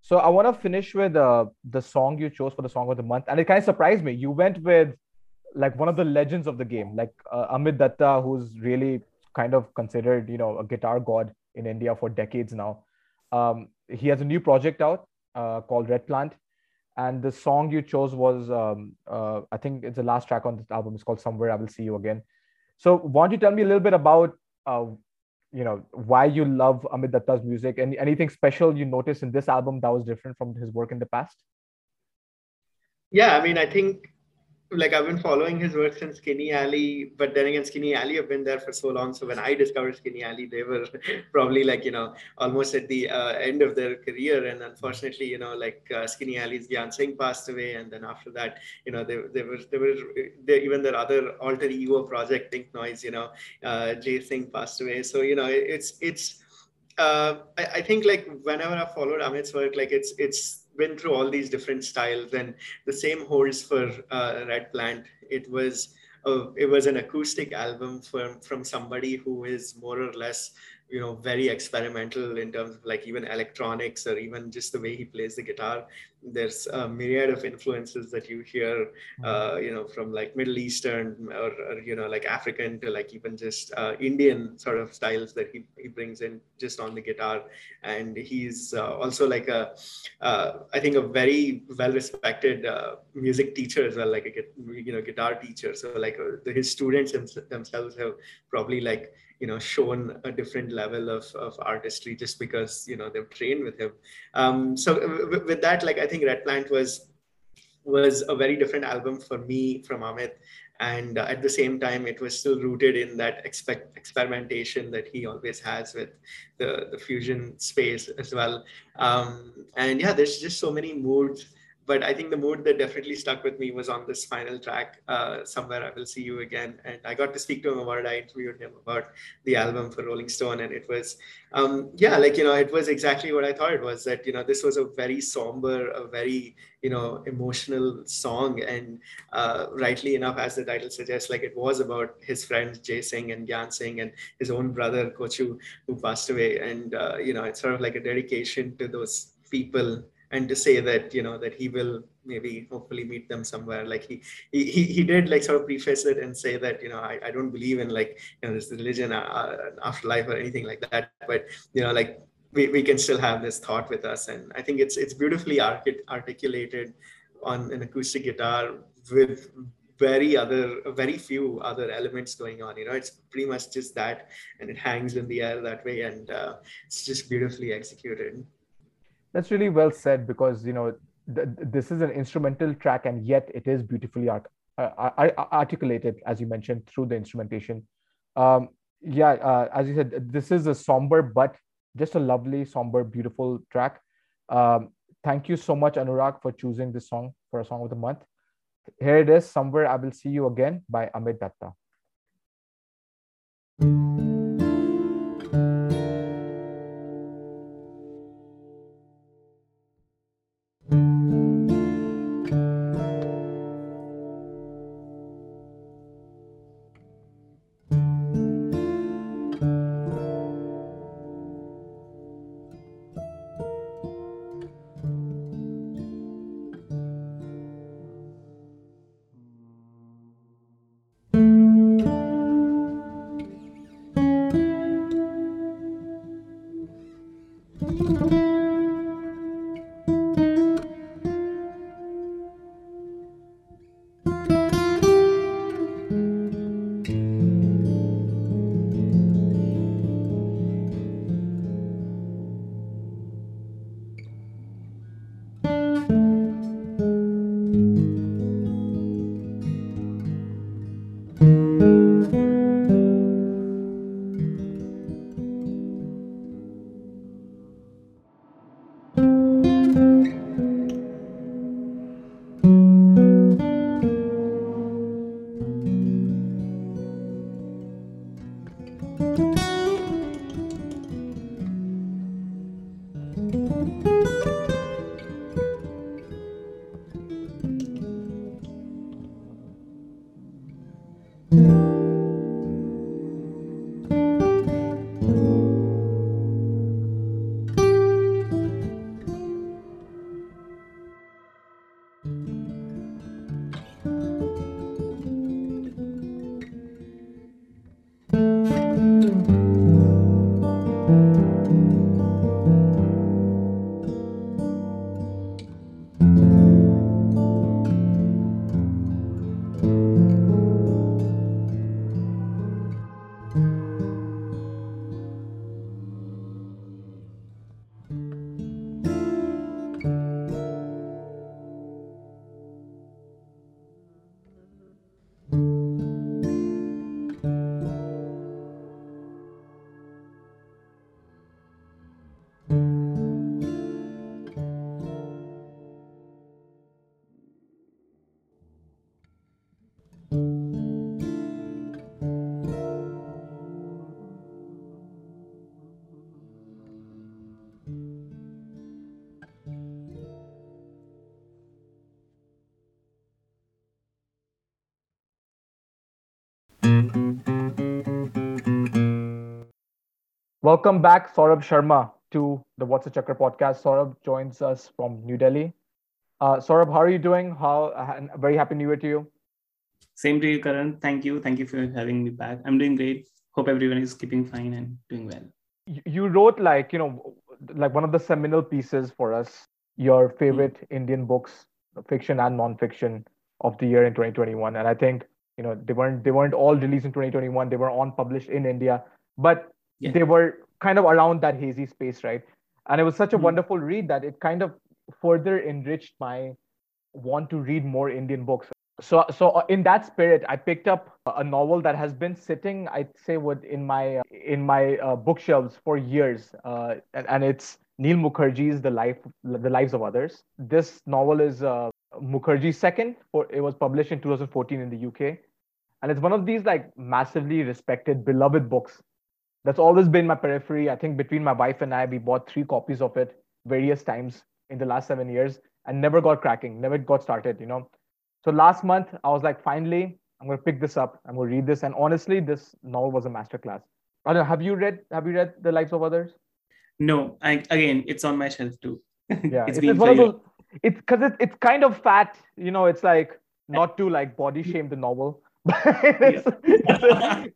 So i want to finish with uh, the song you chose for the song of the month and it kind of surprised me. You went with like one of the legends of the game like uh, Amyt Datta who's really kind of considered you know a guitar god in india for decades now. Um, he has a new project out uh, called red plant and the song you chose was um, uh, i think it's the last track on this album. It's called somewhere i will see you again. So why don't you tell me a little bit about uh, you know why you love Amyt Datta's music? And anything special you noticed in this album that was different from his work in the past? Yeah i mean i think like I've been following his work since Skinny Alley, but then again, Skinny Alley have been there for so long. So when I discovered Skinny Alley, they were [LAUGHS] probably like you know almost at the uh, end of their career. And unfortunately, you know, like uh, Skinny Alley's Gyan Singh passed away, and then after that, you know, they, they were they were they, even their other alter ego project, Pink Noise, you know, uh, Jay Singh passed away. So you know, it's it's. Uh, I, I think like whenever I followed Amyt's work, like it's it's been through all these different styles, and the same holds for uh, Red Plant. It was a, it was an acoustic album from from somebody who is more or less you know very experimental in terms of like even electronics or even just the way he plays the guitar there's a myriad of influences that you hear mm-hmm. uh, you know from like middle eastern or, or, you know like african to like even just uh, indian sort of styles that he, he brings in just on the guitar. And he's uh, also like a uh, I think a very well respected uh, music teacher as well like a you know guitar teacher. So like uh, his students themselves have probably like you know shown a different level of, of artistry just because you know they've trained with him. Um, so with that like i think red plant was was a very different album for me from Amyt. And uh, at the same time it was still rooted in that expect experimentation that he always has with the the fusion space as well. Um, and yeah there's just so many moods but I think the mood that definitely stuck with me was on this final track, uh, Somewhere I Will See You Again. And I got to speak to him about it. I interviewed him about the album for Rolling Stone. And it was, um, yeah, like, you know, it was exactly what I thought it was that, you know, this was a very somber, a very, you know, emotional song. And uh, rightly enough, as the title suggests, like it was about his friends Jay Singh and Gyan Singh and his own brother, Kochu, who passed away. And, uh, you know, it's sort of like a dedication to those people and to say that you know that he will maybe hopefully meet them somewhere. Like he he he did like sort of preface it and say that you know i, I don't believe in like you know this religion uh, afterlife or anything like that. But you know like we, we can still have this thought with us. And i think it's it's beautifully artic- articulated on an acoustic guitar with very other very few other elements going on. You know it's pretty much just that and it hangs in the air that way. And uh, it's just beautifully executed that's really well said because you know th- this is an instrumental track and yet it is beautifully art- uh, articulated as you mentioned through the instrumentation. Um, yeah, uh, as you said, this is a somber but just a lovely, somber, beautiful track. Um, thank you so much, Anurag, for choosing this song for a song of the month. Here it is, Somewhere I Will See You Again by Amyt Datta. Welcome back, Saurabh Sharma, to the What's a Chakkar podcast. Saurabh joins us from New Delhi. Uh, Saurabh, how are you doing? How uh, very happy New Year to you. Same to you, Karan. Thank you. Thank you for having me back. I'm doing great. Hope everyone is keeping fine and doing well. You wrote like you know, like one of the seminal pieces for us. Your favorite mm-hmm. Indian books, fiction and non-fiction, of the year in 2021. And I think you know they weren't they weren't all released in 2021. They were on published in India, but yeah. they were kind of around that hazy space, right? And it was such a mm-hmm. wonderful read that it kind of further enriched my want to read more Indian books. So, so uh, in that spirit, I picked up a novel that has been sitting, I'd say, would in my in my uh, bookshelves for years, uh, and, and it's Neel Mukherjee's The Life, The Lives of Others. This novel is uh, Mukherjee's second. For, it was published in 2014 in the UK, and it's one of these like massively respected, beloved books. That's always been my periphery. I think between my wife and I, we bought three copies of it various times in the last seven years, and never got cracking, never got started. You know, so last month I was like, finally, I'm gonna pick this up. I'm gonna read this, and honestly, this novel was a masterclass. I don't know, have you read Have you read The Lives of Others? No, I again, it's on my shelf too. [LAUGHS] Yeah, it's, it's, it's one of those. It's because it, it's kind of fat. You know, it's like not to like body shame the novel, [LAUGHS] it's, it's,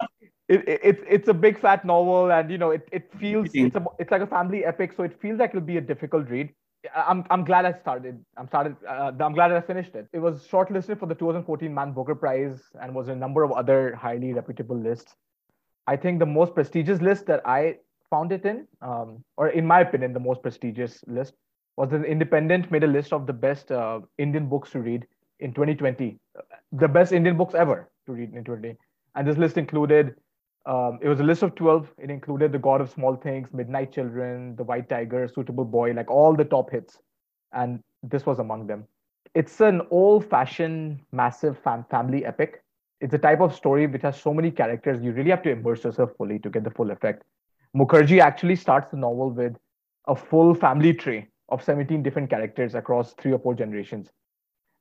a, it, it's it's a big fat novel, and you know, it it feels it's a, it's like a family epic, so it feels like it'll be a difficult read. I'm I'm glad I started. I'm started. Uh, I'm glad I finished it. It was shortlisted for the 2014 Man Booker Prize and was in a number of other highly reputable lists. I think the most prestigious list that I found it in, um, or in my opinion, the most prestigious list was an Independent made a list of the best uh, Indian books to read in 2020, the best Indian books ever to read in 2020. And this list included, um, it was a list of 12. It included The God of Small Things, Midnight Children, The White Tiger, Suitable Boy, like all the top hits. And this was among them. It's an old fashioned, massive fam- family epic. It's a type of story which has so many characters, you really have to immerse yourself fully to get the full effect. Mukherjee actually starts the novel with a full family tree of 17 different characters across three or four generations.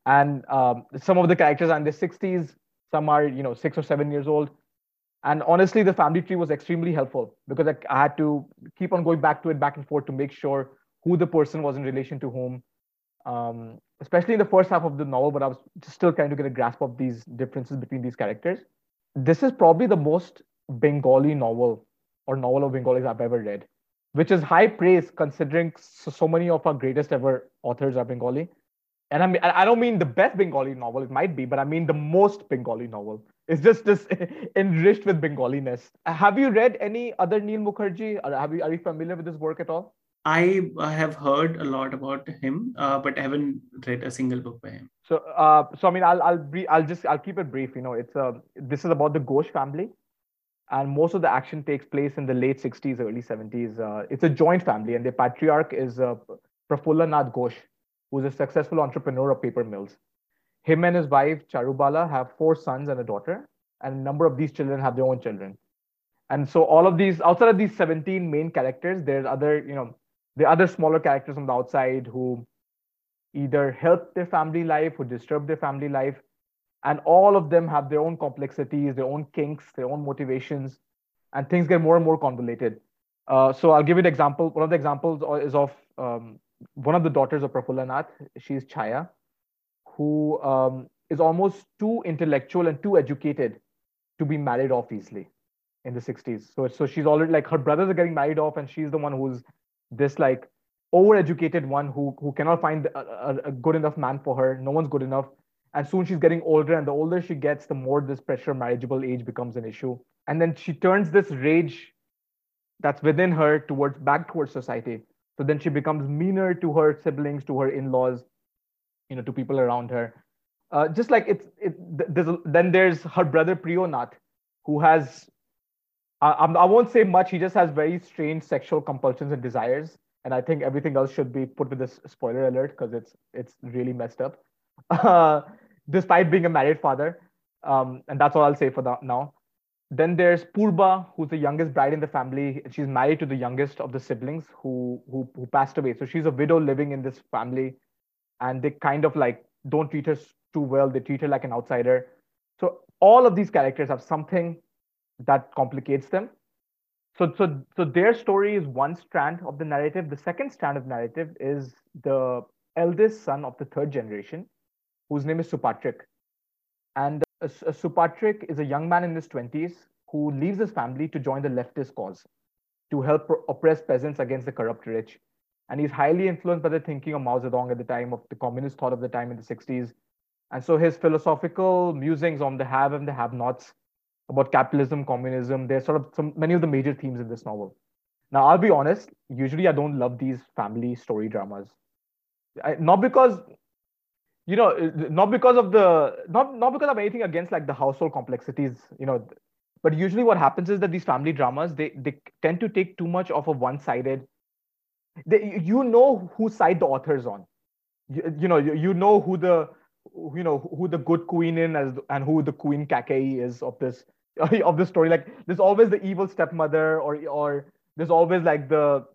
And um, some of the characters are in their 60s, some are, you know, six or seven years old. And honestly, the family tree was extremely helpful because I, I had to keep on going back to it back and forth to make sure who the person was in relation to whom, um, especially in the first half of the novel, but I was still trying to get a grasp of these differences between these characters. This is probably the most Bengali novel or novel of Bengalis I've ever read, which is high praise considering so, so many of our greatest ever authors are Bengali. And I mean, I don't mean the best Bengali novel, it might be, but I mean the most Bengali novel. It's just this [LAUGHS] enriched with Bengaliness. Have you read any other Neel Mukherjee? Or have you, are you familiar with his work at all? I have heard a lot about him, uh, but I haven't read a single book by him. So, uh, so I mean, I'll I'll, I'll just I'll keep it brief. You know, it's a uh, this is about the Ghosh family, and most of the action takes place in the late 60s, early 70s. Uh, it's a joint family, and the patriarch is uh, Prafulla Nath Ghosh, who's a successful entrepreneur of paper mills. Him and his wife Charubala have four sons and a daughter, and a number of these children have their own children. And so all of these, outside of these 17 main characters, there's other, you know, the other smaller characters on the outside who either help their family life, who disturb their family life, and all of them have their own complexities their own kinks their own motivations and things get more and more convoluted uh, so i'll give you an example one of the examples is of um, one of the daughters of prafulla nath she's chaya who um, is almost too intellectual and too educated to be married off easily in the 60s so, so she's already like her brothers are getting married off and she's the one who's this like overeducated one who who cannot find a, a, a good enough man for her. No one's good enough. And soon she's getting older and the older she gets the more this pressure marriageable age becomes an issue. And then she turns this rage that's within her towards back towards society so then she becomes meaner to her siblings to her in-laws you know to people around her uh, just like it's it there's then there's her brother priyonath who has I, I won't say much he just has very strange sexual compulsions and desires and i think everything else should be put with this spoiler alert because it's it's really messed up [LAUGHS] uh, despite being a married father. Um, and that's all I'll say for the, now. Then there's Purba, who's the youngest bride in the family. She's married to the youngest of the siblings who, who, who passed away. So she's a widow living in this family. And they kind of like don't treat her too well. They treat her like an outsider. So all of these characters have something that complicates them. So, so, so their story is one strand of the narrative. The second strand of narrative is the eldest son of the third generation, whose name is Supratik. And uh, Supratik is a young man in his 20s who leaves his family to join the leftist cause to help oppress peasants against the corrupt rich. And he's highly influenced by the thinking of Mao Zedong at the time, of the communist thought of the time in the 60s. And so his philosophical musings on the have and the have nots about capitalism, communism, they're sort of some, many of the major themes in this novel. Now, I'll be honest, usually I don't love these family story dramas. I, not because you know uh, not because of the not not because of anything against like the household complexities you know but usually what happens is that these family dramas they they tend to take too much of a one-sided they, you know whose side the author's on. You, you know, you, you know who the you know who the good queen in as and who the queen Kaikeyi is of this [LAUGHS] of the story. Like there's always the evil stepmother, or or there's always like the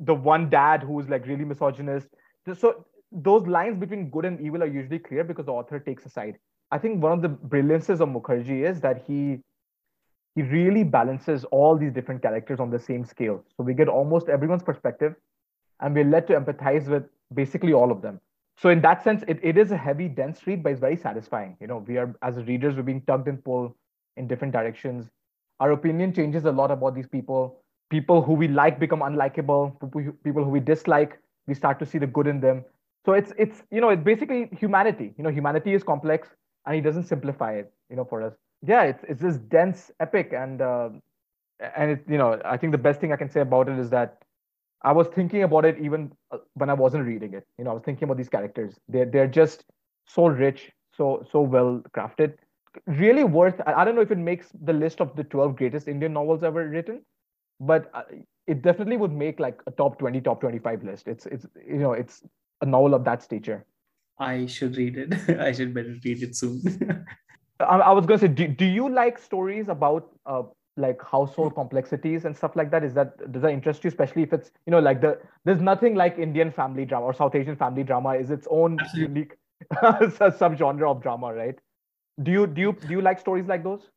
the one dad who's like really misogynist. So those lines between good and evil are usually clear because the author takes a side. I think one of the brilliances of Mukherjee is that he he really balances all these different characters on the same scale. So we get almost everyone's perspective, and we're led to empathize with basically all of them. So in that sense, it, it is a heavy, dense read, but it's very satisfying. You know, we are as readers, we're being tugged and pulled in different directions. Our opinion changes a lot about these people. People who we like become unlikable. People who we dislike, we start to see the good in them. So it's it's you know it's basically humanity. You know, humanity is complex, and he doesn't simplify it. You know, for us, yeah, it's it's this dense epic, and uh, and it you know I think the best thing I can say about it is that I was thinking about it even uh, when I wasn't reading it. You know, I was thinking about these characters. They're they're just so rich, so so well crafted. Really worth. I don't know if it makes the list of the 12 greatest Indian novels ever written, but uh, it definitely would make like a top 20, top 25 list. It's it's you know it's a novel of that stature. I should read it. [LAUGHS] I should better read it soon. [LAUGHS] I, I, was going to say, do, do you like stories about uh, like household complexities and stuff like that is that does that interest you especially if it's you know like the there's nothing like indian family drama or south asian family drama is its own Absolutely. unique [LAUGHS] subgenre of drama right do you do you do you like stories like those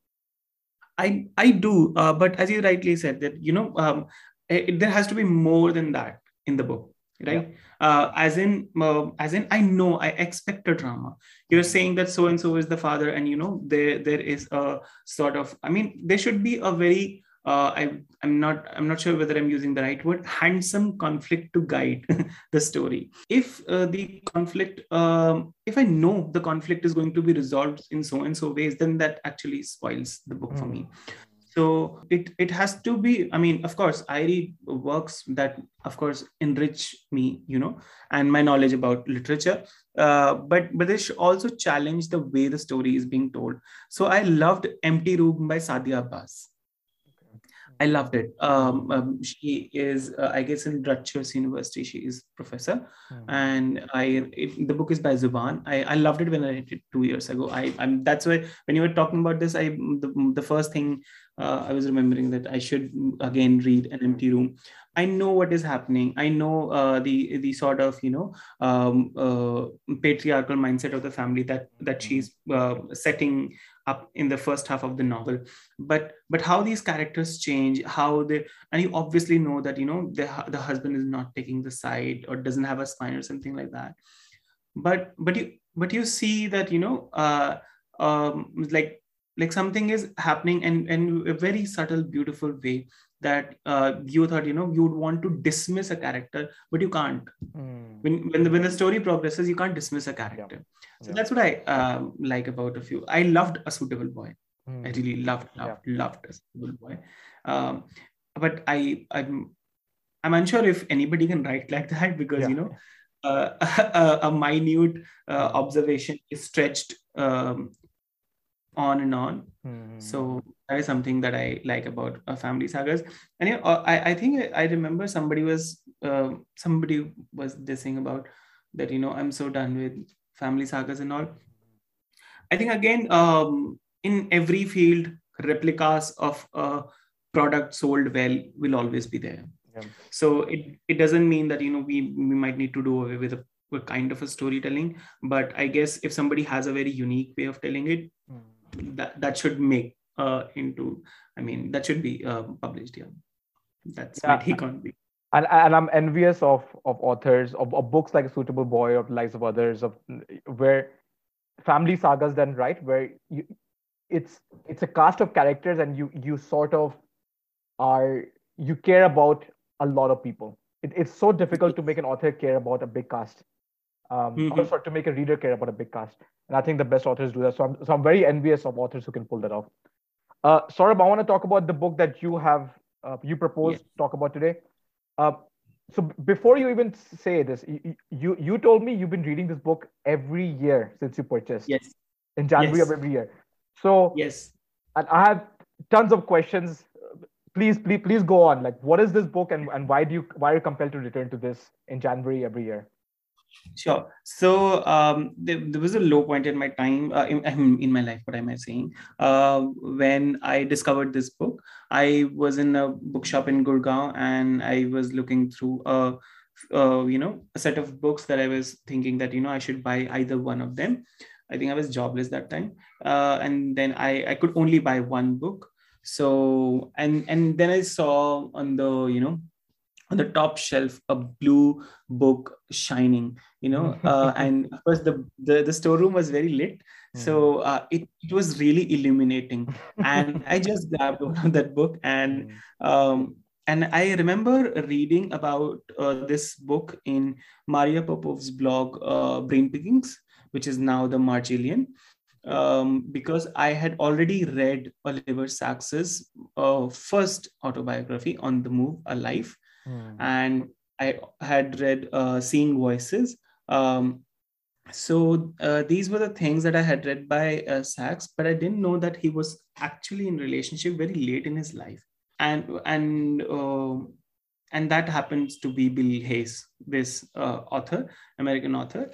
i i do uh, but as you rightly said that you know um, it, there has to be more than that in the book right yeah. uh, as in uh, as in i know i expect a drama you're saying that so and so is the father and you know there there is a sort of i mean there should be a very uh, I, I'm not I'm not sure whether I'm using the right word handsome conflict to guide [LAUGHS] the story. If uh, the conflict, um, if I know the conflict is going to be resolved in so and so ways, then that actually spoils the book mm. for me. So it it has to be i mean of course i read works that of course enrich me you know and my knowledge about literature uh, but but they should also challenge the way the story is being told so i loved empty room by sadia abbas I loved it. Um, um, she is, uh, I guess, in Rutgers University. She is professor, mm. and I. It, the book is by Zubaan. I, I loved it when I read it two years ago. I, I'm that's why when you were talking about this, I the, the first thing uh, I was remembering that I should again read an empty room. I know what is happening. I know uh, the the sort of you know um, uh, patriarchal mindset of the family that that she's uh, setting up in the first half of the novel. But but how these characters change, how they and you obviously know that you know the the husband is not taking the side or doesn't have a spine or something like that. But but you but you see that you know uh, um, like like something is happening and in a very subtle beautiful way that uh, you thought you know you would want to dismiss a character but you can't mm. when when the, when the story progresses you can't dismiss a character yeah. so yeah. that's what i um, like about a few i loved a suitable boy mm. i really loved loved yeah. loved a suitable boy um, but i i'm i'm unsure if anybody can write like [LAUGHS] that because you know uh, [LAUGHS] a, a, minute uh, observation is stretched um, on and on. Mm-hmm. So that is something that I like about uh, family sagas. And I I think I remember somebody was uh, somebody was dissing about that. You know, I'm so done with family sagas and all. I think again, um, in every field, replicas of a product sold well will always be there. Yeah. So it, it doesn't mean that you know we we might need to do away with a, a kind of a storytelling, but I guess if somebody has a very unique way of telling it, that that should make uh, into i mean that should be uh, published yeah that's yeah. my take be. and, and i'm envious of of authors of, of books like a suitable boy of lives of others of where family sagas then right where you it's it's a cast of characters and you you sort of are you care about a lot of people it, it's so difficult to make an author care about a big cast um, mm-hmm. also to make a reader care about a big cast. And I think the best authors do that. So I'm, so I'm very envious of authors who can pull that off. Uh, Saurabh, I want to talk about the book that you have, uh, you proposed to talk about today. Uh, so before you even say this, you, you, you told me you've been reading this book every year since you purchased. Yes. In January yes. of every year. So yes, and I have tons of questions please, please, please go on. Like, what is this book, and, and why do you why are you compelled to return to this in January every year? Sure. So um, there, there, was a low point in my time, uh, in, in, my life, what am I saying? Uh, when I discovered this book, I was in a bookshop in Gurgaon and I was looking through a, uh, you know, a set of books that I was thinking that, you know, I should buy either one of them. I think I was jobless that time. Uh, and then I, I could only buy one book. So, and, and then I saw on the, you know, on the top shelf a blue book shining you know [LAUGHS] uh, and of course the, the the storeroom was very lit. So uh, it, it was really illuminating. [LAUGHS] And i just grabbed one of that book and hmm. um, and i remember reading about uh, this book in Maria Popova's blog uh, brain pickings which is now the Marginalian um, because i had already read oliver sacks's uh, first autobiography on the move alive mm. and I had read uh, Seeing Voices. Um, so uh, these were the things that I had read by uh, Sacks, but I didn't know that he was actually in relationship very late in his life, and and uh, and that happens to be Bill Hayes, this uh, author, American author,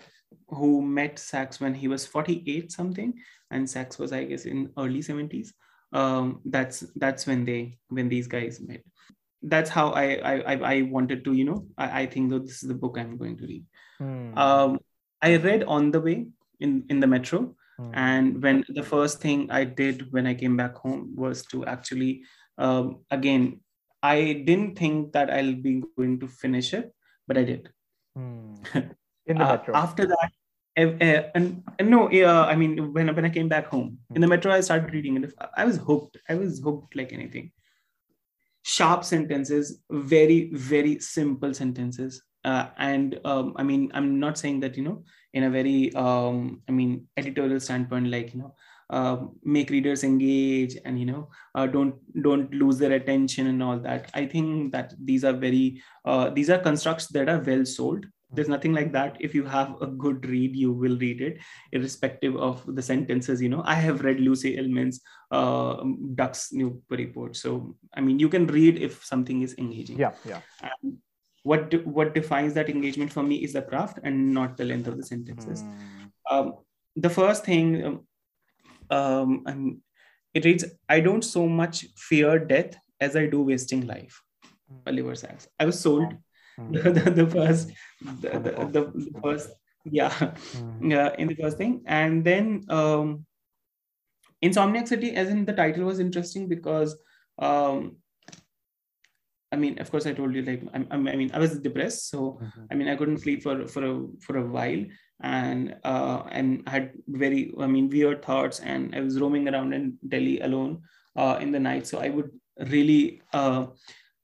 who met Sacks when he was 48 something, and Sacks was I guess in early 70s. Um, that's that's when they when these guys met that's how I, I I wanted to you know I, I think that this is the book I'm going to read. Hmm. Um, I read on the way in in the metro, hmm. and when the first thing I did when I came back home was to actually um, again I didn't think that I'll be going to finish it, but I did. Hmm. [LAUGHS] In the uh, metro. after that, uh, and, and no, uh, I mean when when I came back home in the metro, I started reading it. I was hooked. I was hooked like anything sharp sentences, very, very simple sentences. Uh, and um, I mean, I'm not saying that, you know, in a very, um, I mean, editorial standpoint, like, you know, uh, make readers engage and you know uh, don't don't lose their attention and all that i think that these are very uh, these are constructs that are well sold there's nothing like that. If you have a good read you will read it irrespective of the sentences you know. I have read lucy ellmann's uh, Ducks Newburyport. So i mean you can read if something is engaging. Yeah yeah. And what what defines that engagement for me is the craft and not the length of the sentences. Mm. um, the first thing um, um, I'm, it reads i don't so much fear death as i do wasting life mm. oliver sacks. I was sold the, the, the, first the, the, the, first yeah mm. yeah in the first thing and then um insomniac city as in the title was interesting because um I mean, of course, I told you like I, I mean, I was depressed, so mm-hmm. I mean, I couldn't sleep for for a for a while, and uh, and I had very I mean weird thoughts, and I was roaming around in Delhi alone uh, in the night. So I would really uh,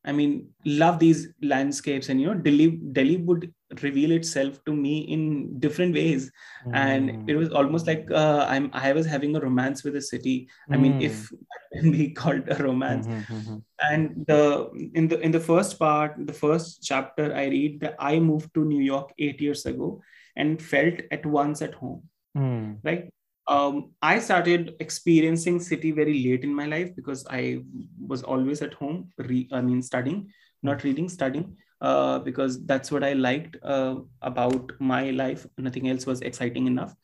I mean, love these landscapes, and you know, Delhi Delhi would reveal itself to me in different ways, mm. and it was almost like uh, I'm I was having a romance with the city. I mean, if mm. can be [LAUGHS] called a romance. Mm-hmm, mm-hmm. And the in the in the first part, the first chapter, I read that I moved to New York eight years ago and felt at once at home. Mm. Right um, I started experiencing city very late in my life because I was always at home. Re- I mean, studying, not reading, studying, uh, because that's what I liked uh, about my life. Nothing else was exciting enough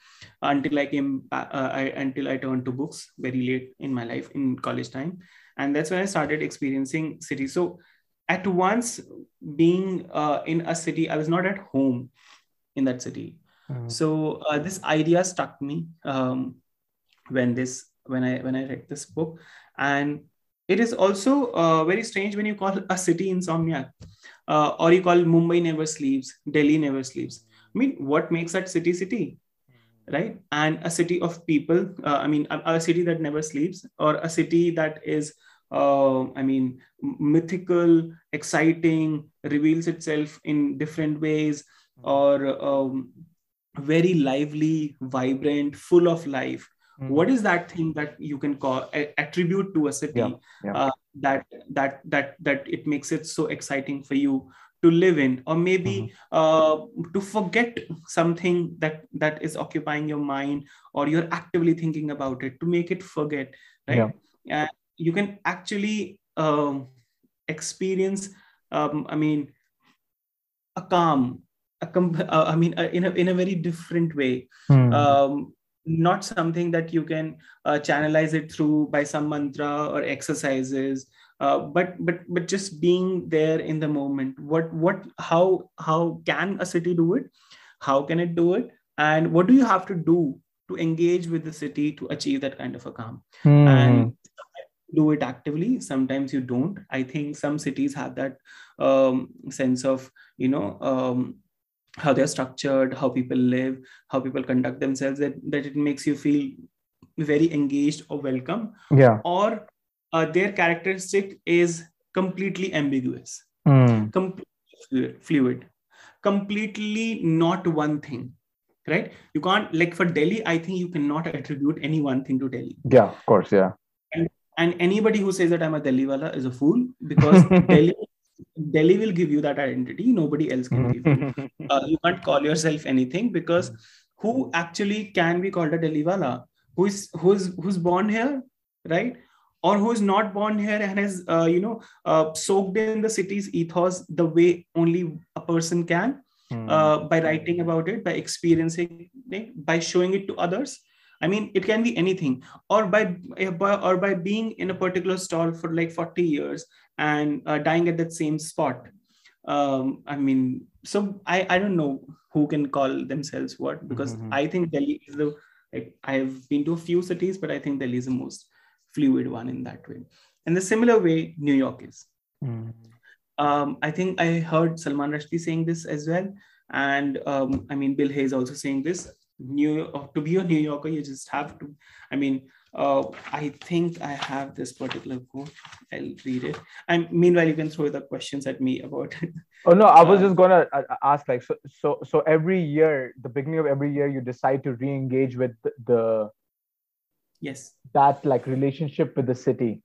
until I came. Uh, I, until I turned to books very late in my life in college time, and that's when I started experiencing city. So, at once, being uh, in a city, I was not at home in that city Mm. So uh, this idea struck me um, when this when I when I read this book, and it is also uh, very strange when you call a city insomnia, uh, or you call Mumbai never sleeps, Delhi never sleeps. I mean, what makes that city city? right and a city of people uh, i mean a, a, city that never sleeps or a city that is uh, i mean mythical exciting reveals itself in different ways or um, very lively, vibrant, full of life. Mm. What is that thing that you can call a, attribute to a city yeah, yeah. Uh, that that that that it makes it so exciting for you to live in, or maybe mm-hmm. uh, to forget something that that is occupying your mind, or you're actively thinking about it to make it forget, right? Yeah. Uh, you can actually um, experience um, i mean a calm a com- uh, i mean uh, in a in a very different way. Hmm. um, not something that you can uh, channelize it through by some mantra or exercises uh, but but but just being there in the moment. What what how how can a city do it? How can it do it? And what do you have to do to engage with the city to achieve that kind of a calm? Hmm. and do it actively. Sometimes you don't. I think some cities have that um, sense of you know um, how they're structured how people live how people conduct themselves that, that it makes you feel very engaged or welcome yeah. or uh, their characteristic is completely ambiguous Hmm. completely fluid, completely not one thing right you can't like for delhi i think you cannot attribute any one thing to delhi Yeah, of course, yeah. and anybody who says that i'm a delhi wala is a fool because [LAUGHS] delhi delhi will give you that identity nobody else can give you. [LAUGHS] Uh, you can't call yourself anything because who actually can be called a delhi wala? Who is who's who's born here right? Or who is not born here and has uh, you know uh, soaked in the city's ethos the way only a person can uh, by writing about it by experiencing it by showing it to others i mean it can be anything or by, or by being in a particular stall for like 40 years and uh, dying at that same spot um, i mean so i i don't know who can call themselves what because Mhm. i think delhi is the like i've been to a few cities but i think delhi is the most fluid one in that way in the similar way new york is Hmm. um, I think I heard Salman Rushdie saying this as well, and um, I mean Bill Hayes also saying this. New uh, to be a New Yorker, you just have to. I mean, uh, I think I have this particular quote. I'll read it. And meanwhile, you can throw the questions at me about it. Oh no, I was Uh, just gonna uh, ask like so so so every year, the beginning of every year, you decide to re-engage with the, yes. that like relationship with the city.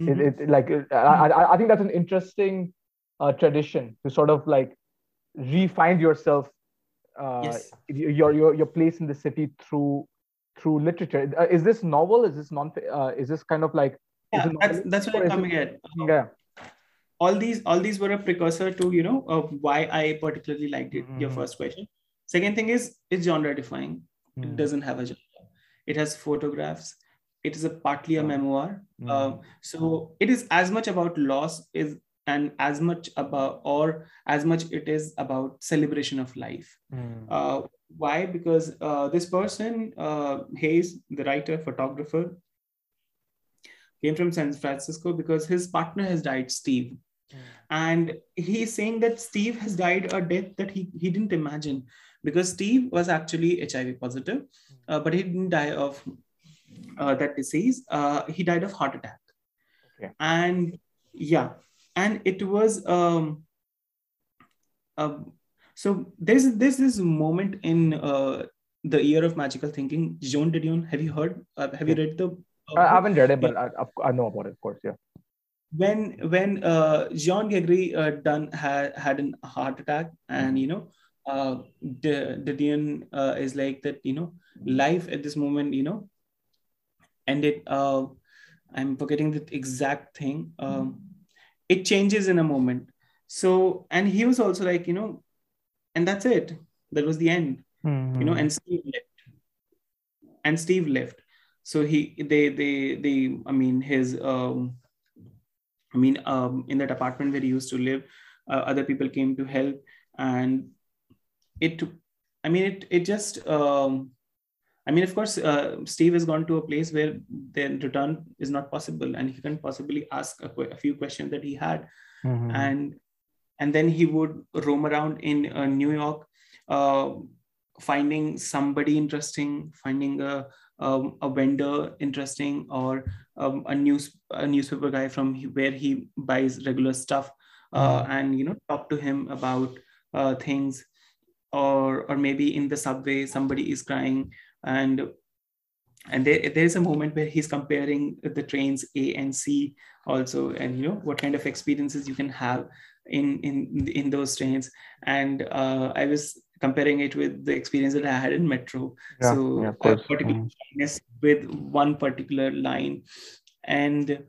Mhm. It, it like it- I, I I think that's an interesting uh, tradition to sort of like re-find yourself, uh, Yes. your your your place in the city through through literature. Uh, is this novel? Is this non? Uh, is this kind of like? Yeah, that's that's what I'm it- coming at. Yeah. all these all these were a precursor to you know of why I particularly liked it. Your Mhm. first question. Second thing is it's genre defying. It Mm. doesn't have a genre. It has photographs. It is a partly a memoir. Mm. Um, so it is as much about loss is and as much about or as much it is about celebration of life. Mm. Uh, why? Because uh, this person, uh, Hayes, the writer, photographer, came from San Francisco because his partner has died, Steve. And he's saying that Steve has died a death that he, he didn't imagine because Steve was actually HIV positive, uh, but he didn't die of uh, that disease. Uh, he died of heart attack. Okay. And yeah, and it was um, um, so there's there's this moment in uh, the year of magical thinking. Joan Didion, have you heard? Uh, have you read the? uh, I haven't read it, but I, I know about it, of course. Yeah. when when uh, John Gregory uh, Dunne had had a heart attack, and you know, uh, Didion uh, is like that. You know, life at this moment, you know, ended. Uh, I'm forgetting the exact thing. Um, it changes in a moment. So, and he was also like, you know, and that's it. That was the end you know Mhm. and steve left and steve left so he they they they i mean his um i mean um in that apartment where he used to live uh, other people came to help and it i mean it it just um i mean of course uh, steve has gone to a place where then return is not possible and he can possibly ask a, que- a few questions that he had. Mhm. and and then he would roam around in uh, New York, uh, finding somebody interesting, finding a um, a vendor interesting, or um, a news a newspaper guy from where he buys regular stuff, uh, and you know talk to him about uh, things, or or maybe in the subway somebody is crying and and there, there's a moment where he's comparing the trains a and c also and you know what kind of experiences you can have in in in those trains. And uh, i was comparing it with the experience that i had in metro. Yeah, so yeah, of course. particular shyness with one particular line. And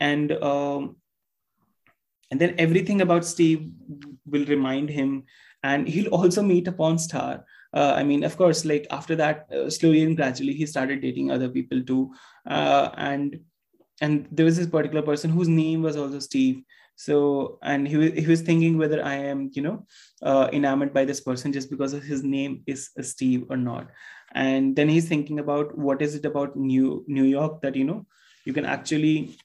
and um and then everything about steve will remind him. And he'll also meet a porn star uh, i mean of course like after that uh, slowly and gradually he started dating other people too. Uh, and and there was this particular person whose name was also steve. So and he, he was thinking whether i am you know uh, enamored by this person just because his name is steve or not. And then he's thinking about what is it about new new york that you know you can actually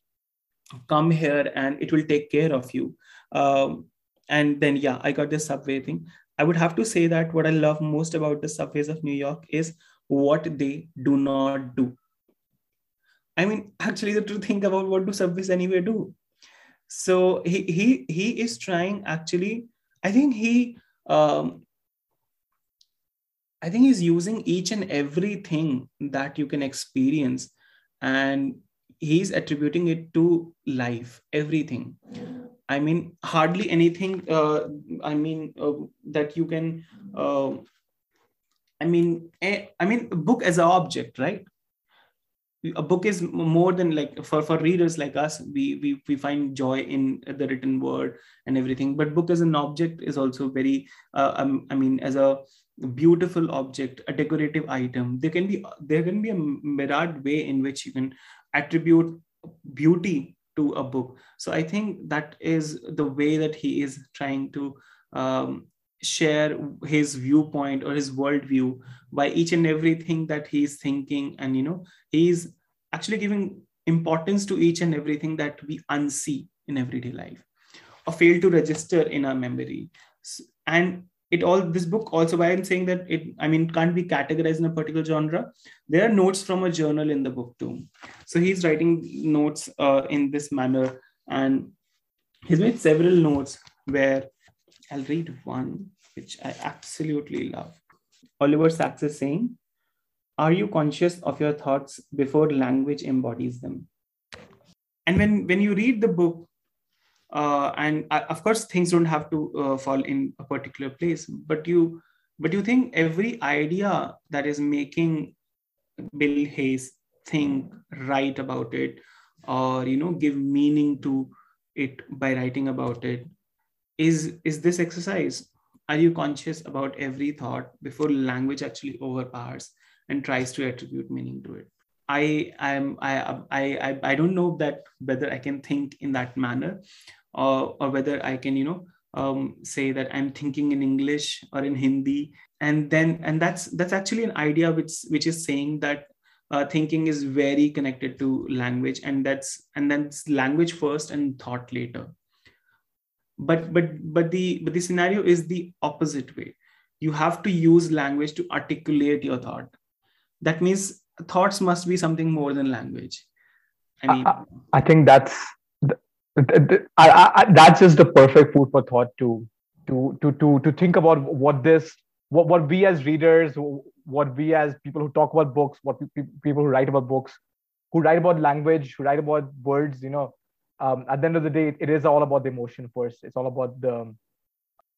come here and it will take care of you. Um, and then yeah i got this subway thing i would have to say that what i love most about the subways of new york is what they do not do. I mean [LAUGHS] actually the truth think about what do subways anyway do. So he he he is trying actually i think he um i think he's using each and everything that you can experience and he's attributing it to life everything i mean hardly anything uh, i mean uh, that you can uh, i mean eh, i mean book as an object right? A book is more than like for for readers like us we we, we find joy in the written word and everything. But book as an object is also very uh, um, i mean as a beautiful object a decorative item. There can be there can be a myriad way in which you can attribute beauty to a book. So i think that is the way that he is trying to um, share his viewpoint or his worldview by each and everything that he's thinking. And you know he's actually giving importance to each and everything that we unsee in everyday life. Or fail to register in our memory. And it all this book also why i'm saying that it i mean can't be categorized in a particular genre there are notes from a journal in the book too so he's writing notes uh, in this manner and he's made several notes where I'll read one, which I absolutely love. Oliver Sacks is saying, Are you conscious of your thoughts before language embodies them? And when, when you read the book, uh, and uh, of course things don't have to uh, fall in a particular place, but you but you think every idea that is making Bill Hayes think, write about it, or you know give meaning to it by writing about it is is this exercise. Are you conscious about every thought before language actually overpowers and tries to attribute meaning to it? I am I, I i i don't know that whether i can think in that manner or or whether i can you know um, say that i'm thinking in english or in hindi. And then and that's that's actually an idea which which is saying that uh, thinking is very connected to language and that's and then language first and thought later. But but but the but the scenario is the opposite way. You have to use language to articulate your thought. That means thoughts must be something more than language. I mean i, I think that's I, I, that's just the perfect food for thought to to to to to think about what this what what we as readers what we as people who talk about books what people who write about books who write about language who write about words you know um, at the end of the day, it is all about the emotion first. It's all about the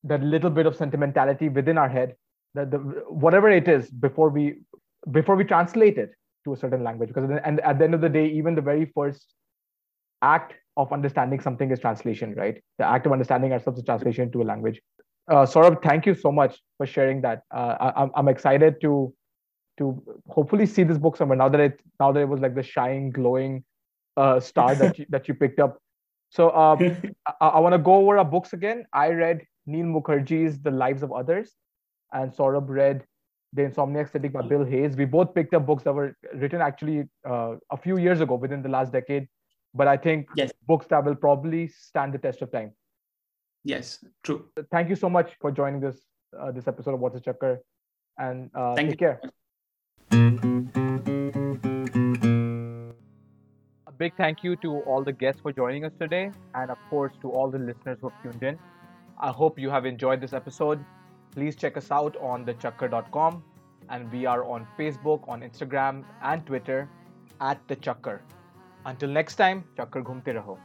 that little bit of sentimentality within our head, that the whatever it is before we before we translate it to a certain language. Because and at the end of the day, even the very first act of understanding something is translation, right? The act of understanding ourselves is translation to a language. Uh, Saurabh, thank you so much for sharing that. Uh, I, I'm excited to to hopefully see this book somewhere now that it now that it was like the shining, glowing uh, star [LAUGHS] that you, that you picked up. So um, [LAUGHS] I, I want to go over our books again. I read Neel Mukherjee's The Lives of Others, and Saurabh read The Insomniac City by Bill Hayes. We both picked up books that were written actually uh, a few years ago, within the last decade. But I think yes. books that will probably stand the test of time. Yes, true. Thank you so much for joining this uh, this episode of What's a Chakkar, and uh, take you. care. A big thank you to all the guests for joining us today, and of course to all the listeners who have tuned in. I hope you have enjoyed this episode. Please check us out on thechakkar.com, and we are on Facebook, on Instagram, and Twitter at the Chakkar. Until next time चक्कर घूमते रहो।